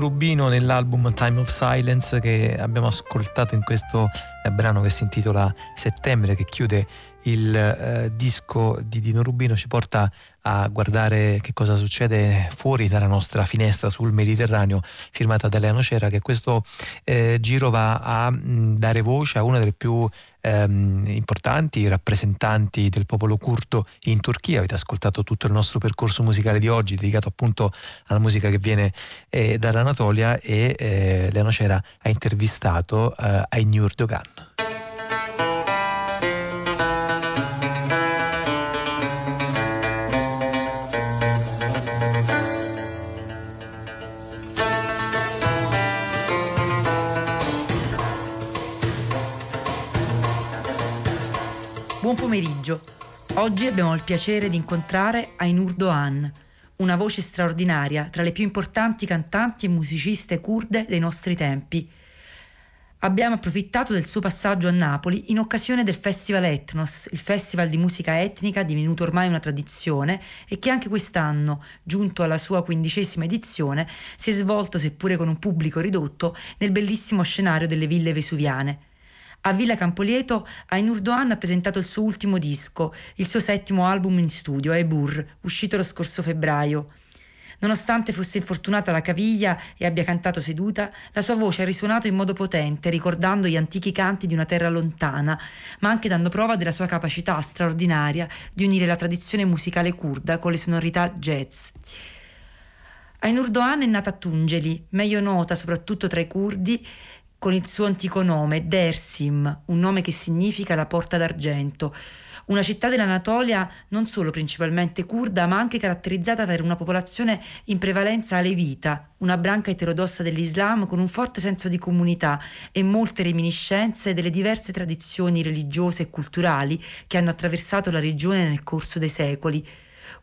Rubino nell'album Time of Silence che abbiamo ascoltato in questo eh, brano che si intitola Settembre che chiude il eh, disco di Dino Rubino ci porta a guardare che cosa succede fuori dalla nostra finestra sul Mediterraneo firmata da Lea Nocera che questo eh, giro va a mh, dare voce a una delle più ehm, importanti rappresentanti del popolo curdo in Turchia. Avete ascoltato tutto il nostro percorso musicale di oggi dedicato appunto alla musica che viene eh, dall'Anatolia e eh, Lea Nocera ha intervistato eh, Ainur Dogan. Buon pomeriggio. Oggi abbiamo il piacere di incontrare Ainur Doğan, una voce straordinaria tra le più importanti cantanti e musiciste kurde dei nostri tempi. abbiamo approfittato del suo passaggio a Napoli in occasione del Festival Etnos, il festival di musica etnica divenuto ormai una tradizione e che anche quest'anno, giunto alla sua quindicesima edizione, si è svolto, seppure con un pubblico ridotto, nel bellissimo scenario delle ville vesuviane. A Villa Campolieto, Ainur Doan ha presentato il suo ultimo disco, il suo settimo album in studio, Ebur, uscito lo scorso febbraio. Nonostante fosse infortunata alla caviglia e abbia cantato seduta, la sua voce ha risuonato in modo potente, ricordando gli antichi canti di una terra lontana, ma anche dando prova della sua capacità straordinaria di unire la tradizione musicale kurda con le sonorità jazz. Ainur Doan è nata a Tungeli, meglio nota soprattutto tra i curdi con il suo antico nome, Dersim, un nome che significa la porta d'argento, una città dell'Anatolia non solo principalmente curda, ma anche caratterizzata per una popolazione in prevalenza alevita, una branca eterodossa dell'Islam con un forte senso di comunità e molte reminiscenze delle diverse tradizioni religiose e culturali che hanno attraversato la regione nel corso dei secoli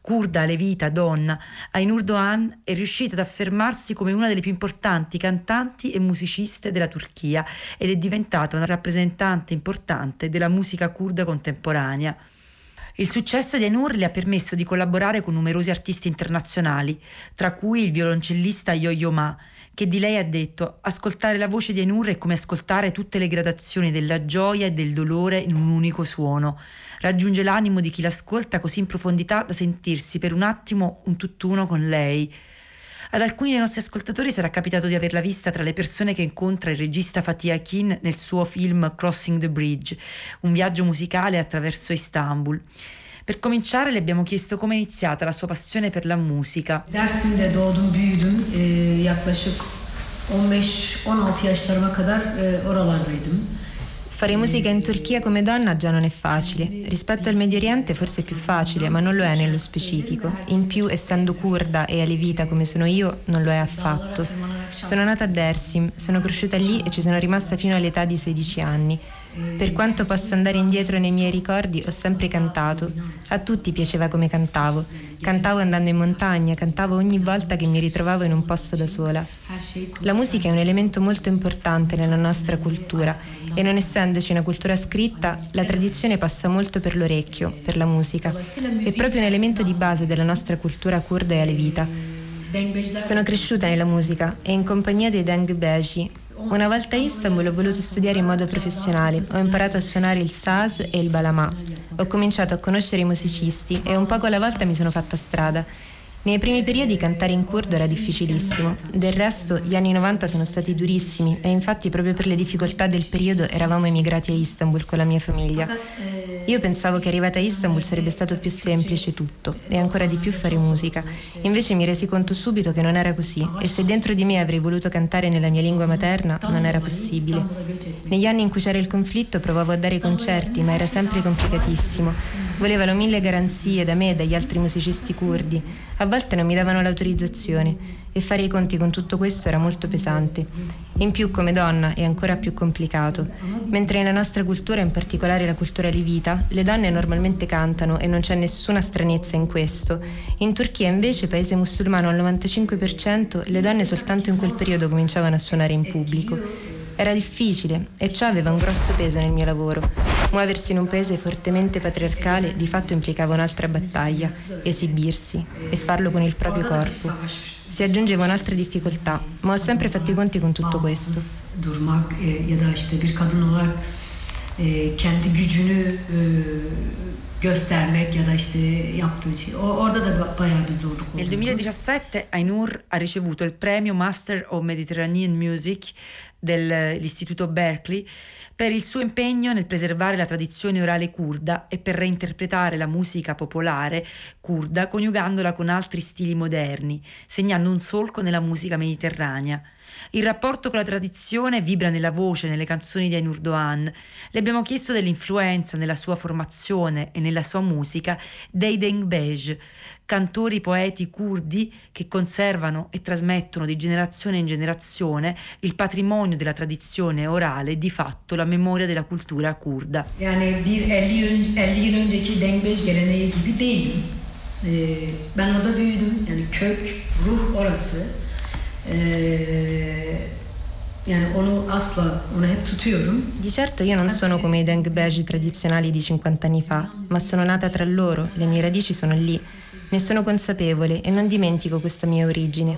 kurda, levita, donna, Ainur Doğan è riuscita ad affermarsi come una delle più importanti cantanti e musiciste della Turchia ed è diventata una rappresentante importante della musica kurda contemporanea. Il successo di Ainur le ha permesso di collaborare con numerosi artisti internazionali, tra cui il violoncellista Yo-Yo Ma, che di lei ha detto ascoltare la voce di Ainur è come ascoltare tutte le gradazioni della gioia e del dolore in un unico suono. Raggiunge l'animo di chi l'ascolta così in profondità da sentirsi per un attimo un tutt'uno con lei. Ad alcuni dei nostri ascoltatori sarà capitato di averla vista tra le persone che incontra il regista Fatih Akin nel suo film Crossing the Bridge, un viaggio musicale attraverso Istanbul. Per cominciare le abbiamo chiesto come è iniziata la sua passione per la musica. Dersim'de doğdum, büyüdüm. Ee, yaklaşık 15-16 yaşlarıma kadar e, oralardaydım. Fare musica in Turchia come donna già non è facile. Rispetto al Medio Oriente forse è più facile, ma non lo è nello specifico. In più, essendo kurda e alevita come sono io, non lo è affatto. Sono nata a Dersim, sono cresciuta lì e ci sono rimasta fino all'età di 16 anni. Per quanto possa andare indietro nei miei ricordi, ho sempre cantato. A tutti piaceva come cantavo. Cantavo andando in montagna, cantavo ogni volta che mi ritrovavo in un posto da sola. La musica è un elemento molto importante nella nostra cultura e non essendoci una cultura scritta, la tradizione passa molto per l'orecchio, per la musica. È proprio un elemento di base della nostra cultura kurda e alevita. Sono cresciuta nella musica e in compagnia dei Deng Beji, una volta a Istanbul ho voluto studiare in modo professionale, ho imparato a suonare il saz e il balama. Ho cominciato a conoscere i musicisti e un poco alla volta mi sono fatta strada. Nei primi periodi cantare in curdo era difficilissimo, del resto gli anni 90 sono stati durissimi e infatti proprio per le difficoltà del periodo eravamo emigrati a Istanbul con la mia famiglia. Io pensavo che arrivata a Istanbul sarebbe stato più semplice tutto e ancora di più fare musica, invece mi resi conto subito che non era così e se dentro di me avrei voluto cantare nella mia lingua materna non era possibile. Negli anni in cui c'era il conflitto provavo a dare concerti ma era sempre complicatissimo. Volevano mille garanzie da me e dagli altri musicisti curdi. A volte non mi davano l'autorizzazione e fare i conti con tutto questo era molto pesante. In più, come donna, è ancora più complicato. Mentre nella nostra cultura, in particolare la cultura livita, le donne normalmente cantano e non c'è nessuna stranezza in questo. In Turchia, invece, paese musulmano al 95%, le donne soltanto in quel periodo cominciavano a suonare in pubblico. Era difficile e ciò aveva un grosso peso nel mio lavoro. Muoversi in un paese fortemente patriarcale di fatto implicava un'altra battaglia, esibirsi e farlo con il proprio corpo. Si aggiungeva un'altra difficoltà, ma ho sempre fatto i conti con tutto questo. Durmak ya da işte bir kadın olarak kendi gücünü e, göstermek ya da işte yaptığı şey. O, orada da ba- bayağı bir zorluk Nel oldu. 2017 Ainur ha ricevuto il premio Master of Mediterranean Music dell'Istituto Berkeley per il suo impegno nel preservare la tradizione orale kurda e per reinterpretare la musica popolare kurda coniugandola con altri stili moderni, segnando un solco nella musica mediterranea. Il rapporto con la tradizione vibra nella voce, nelle canzoni di Ainur Doğan. Le abbiamo chiesto dell'influenza nella sua formazione e nella sua musica dei Dengbej, cantori poeti kurdi che conservano e trasmettono di generazione in generazione il patrimonio della tradizione orale e di fatto la memoria della cultura kurda. Yani bir 50 yıl, önce, 50 yıl önceki dengbej geleneği gibi değilim. Ee, ben orada büyüdüm. Yani kök, ruh orası. Ee, Yani onu asla, onu hep tutuyorum. Di certo io non sono come i Deng Beji tradizionali di 50 anni fa, ma sono nata tra loro, le mie radici sono lì. Ne sono consapevole e non dimentico questa mia origine.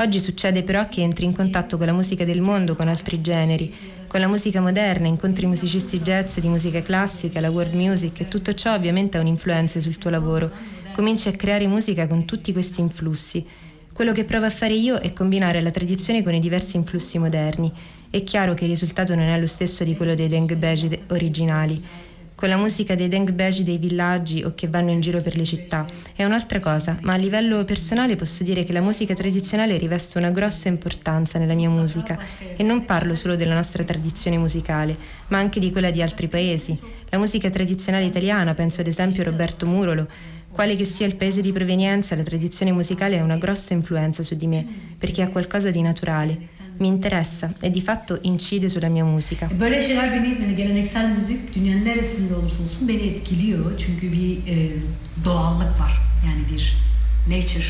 Oggi succede però che entri in contatto con la musica del mondo, con altri generi, con la musica moderna, incontri musicisti jazz di musica classica, la world music e tutto ciò ovviamente ha un'influenza sul tuo lavoro. Cominci a creare musica con tutti questi influssi. Quello che provo a fare io è combinare la tradizione con i diversi influssi moderni. È chiaro che il risultato non è lo stesso di quello dei Deng Beji originali. Con la musica dei Deng dei villaggi o che vanno in giro per le città è un'altra cosa, ma a livello personale posso dire che la musica tradizionale riveste una grossa importanza nella mia musica e non parlo solo della nostra tradizione musicale, ma anche di quella di altri paesi. La musica tradizionale italiana, penso ad esempio a Roberto Murolo, quale che sia il paese di provenienza, la tradizione musicale ha una grossa influenza su di me, perché ha qualcosa di naturale. Mi interessa e di fatto incide sulla mia musica. Böyle şeyler beni, yani geleneksel müzik dünyanın neresinde olursa olsun beni etkiliyor. Çünkü bir e, doğallık var. Yani bir nature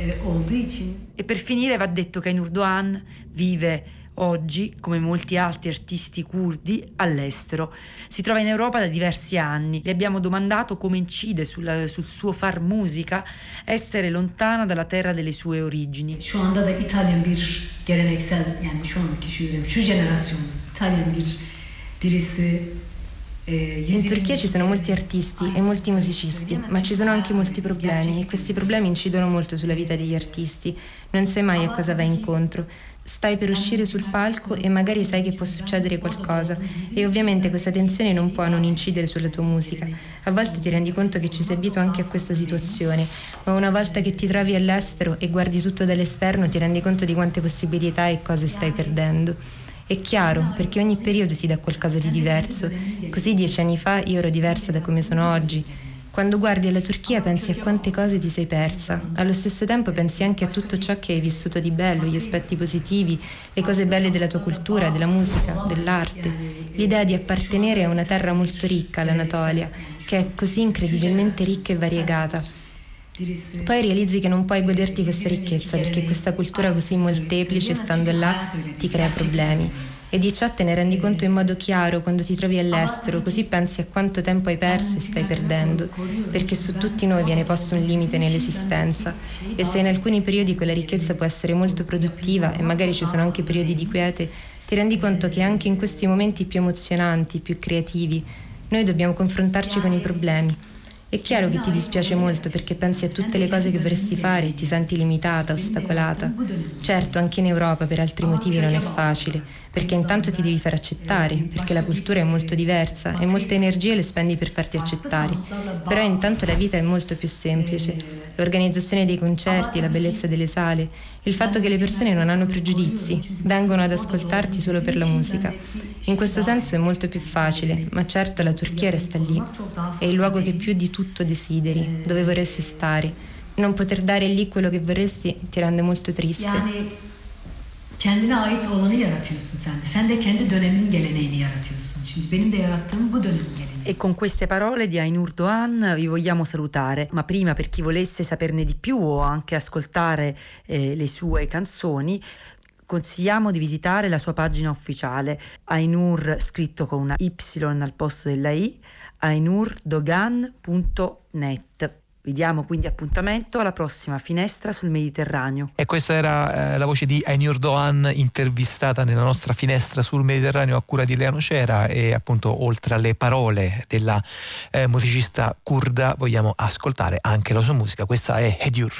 e, olduğu için. E per finire va detto che Ainur Doğan vive oggi, come molti altri artisti curdi, all'estero. Si trova in Europa da diversi anni. Le abbiamo domandato come incide sul, sul suo far musica essere lontana dalla terra delle sue origini. Şu anda da İtalyan bir geleneksel yani şu anki şu, şu jenerasyon İtalyan bir birisi In Turchia ci sono molti artisti e molti musicisti, ma ci sono anche molti problemi e questi problemi incidono molto sulla vita degli artisti. Non sai mai a cosa vai incontro. Stai per uscire sul palco e magari sai che può succedere qualcosa e ovviamente questa tensione non può non incidere sulla tua musica. A volte ti rendi conto che ci sei abituato anche a questa situazione, ma una volta che ti trovi all'estero e guardi tutto dall'esterno ti rendi conto di quante possibilità e cose stai perdendo. È chiaro, perché ogni periodo ti dà qualcosa di diverso. Così dieci anni fa io ero diversa da come sono oggi. Quando guardi alla Turchia pensi a quante cose ti sei persa, allo stesso tempo pensi anche a tutto ciò che hai vissuto di bello, gli aspetti positivi, le cose belle della tua cultura, della musica, dell'arte, l'idea di appartenere a una terra molto ricca, l'Anatolia, che è così incredibilmente ricca e variegata. Poi realizzi che non puoi goderti questa ricchezza perché questa cultura così molteplice, stando là, ti crea problemi. E di ciò te ne rendi conto in modo chiaro quando ti trovi all'estero, così pensi a quanto tempo hai perso e stai perdendo, perché su tutti noi viene posto un limite nell'esistenza. E se in alcuni periodi quella ricchezza può essere molto produttiva e magari ci sono anche periodi di quiete, ti rendi conto che anche in questi momenti più emozionanti, più creativi, noi dobbiamo confrontarci con i problemi. È chiaro che ti dispiace molto perché pensi a tutte le cose che vorresti fare e ti senti limitata, ostacolata. Certo, anche in Europa per altri motivi non è facile, perché intanto ti devi far accettare, perché la cultura è molto diversa e molte energie le spendi per farti accettare. Però intanto la vita è molto più semplice. L'organizzazione dei concerti, la bellezza delle sale, il fatto che le persone non hanno pregiudizi, vengono ad ascoltarti solo per la musica. In questo senso è molto più facile, ma certo la Turchia resta lì. È il luogo che più di tutto desideri, dove vorresti stare. Non poter dare lì quello che vorresti ti rende molto triste. Kendine ait olanı yaratıyorsun sen de. Sen de kendi döneminin geleneğini yaratıyorsun. Şimdi benim de yarattığım bu dönemin geleneği. E con queste parole di Ainur Doğan vi vogliamo salutare, ma prima per chi volesse saperne di più o anche ascoltare eh, le sue canzoni, consigliamo di visitare la sua pagina ufficiale, Ainur scritto con una Y al posto della I, ainurdogan.net. Vi diamo quindi appuntamento alla prossima finestra sul Mediterraneo. E questa era eh, la voce di Ainur Doğan intervistata nella nostra finestra sul Mediterraneo a cura di Leano Cera e appunto oltre alle parole della eh, musicista kurda vogliamo ascoltare anche la sua musica. Questa è Hedur.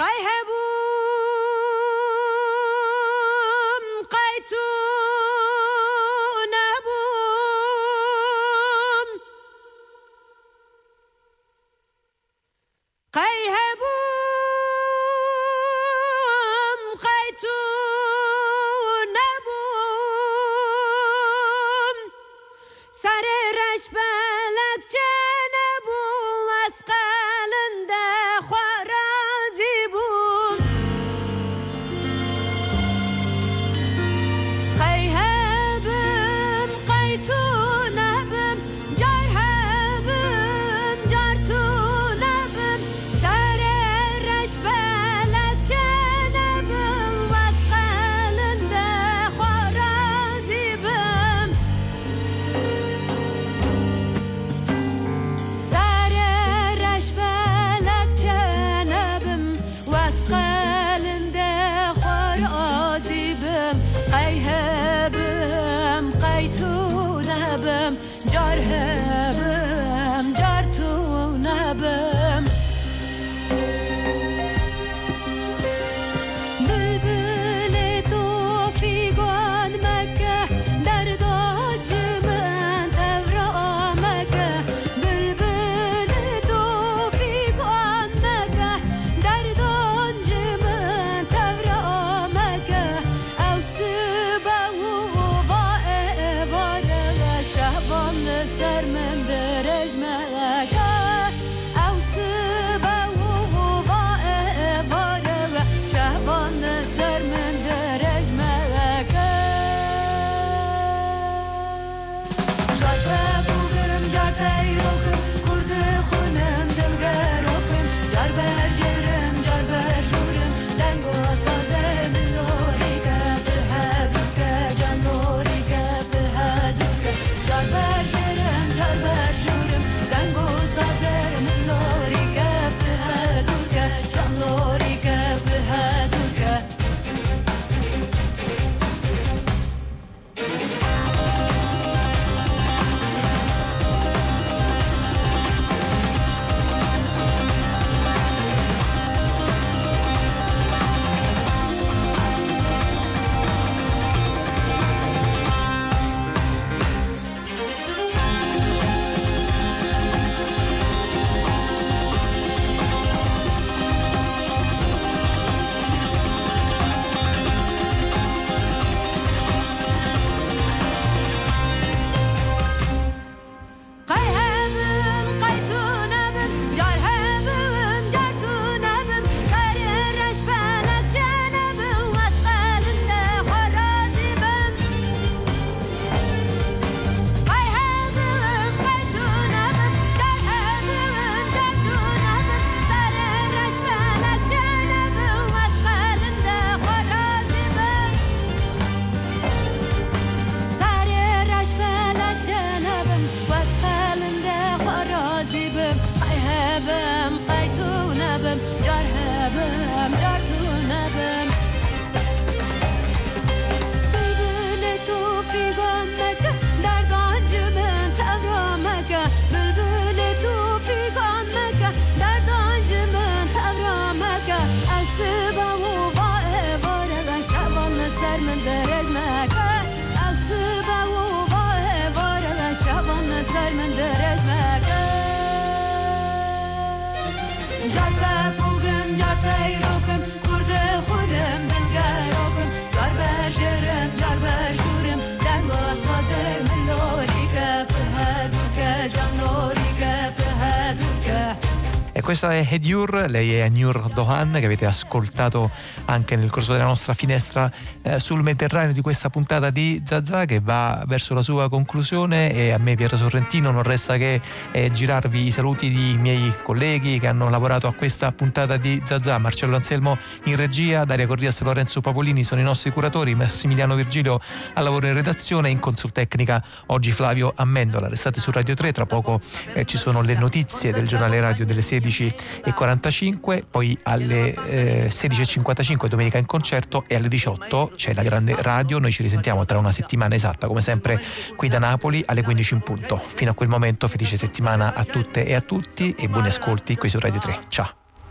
Questa è Hedjur, lei è Nur Dohan che avete ascoltato anche nel corso della nostra finestra eh, sul Mediterraneo di questa puntata di Zazà che va verso la sua conclusione e a me Piero Sorrentino non resta che eh, girarvi i saluti di miei colleghi che hanno lavorato a questa puntata di Zazà, Marcello Anselmo in regia, Daria Corrias e Lorenzo Papolini sono i nostri curatori, Massimiliano Virgilio al lavoro in redazione, in consultecnica oggi Flavio Ammendola. Restate su Radio 3, tra poco eh, ci sono le notizie del giornale radio delle 16.45, poi alle eh, 16.55 5 domenica in concerto e alle 18 c'è la grande radio, noi ci risentiamo tra una settimana esatta come sempre qui da Napoli alle 15 in punto. Fino a quel momento felice settimana a tutte e a tutti e buoni ascolti qui su Radio 3. Ciao!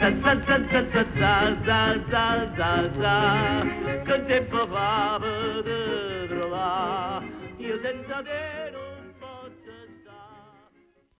Zazà, Zazà, Zazà, za za za za che tempo fa per trovare io senza te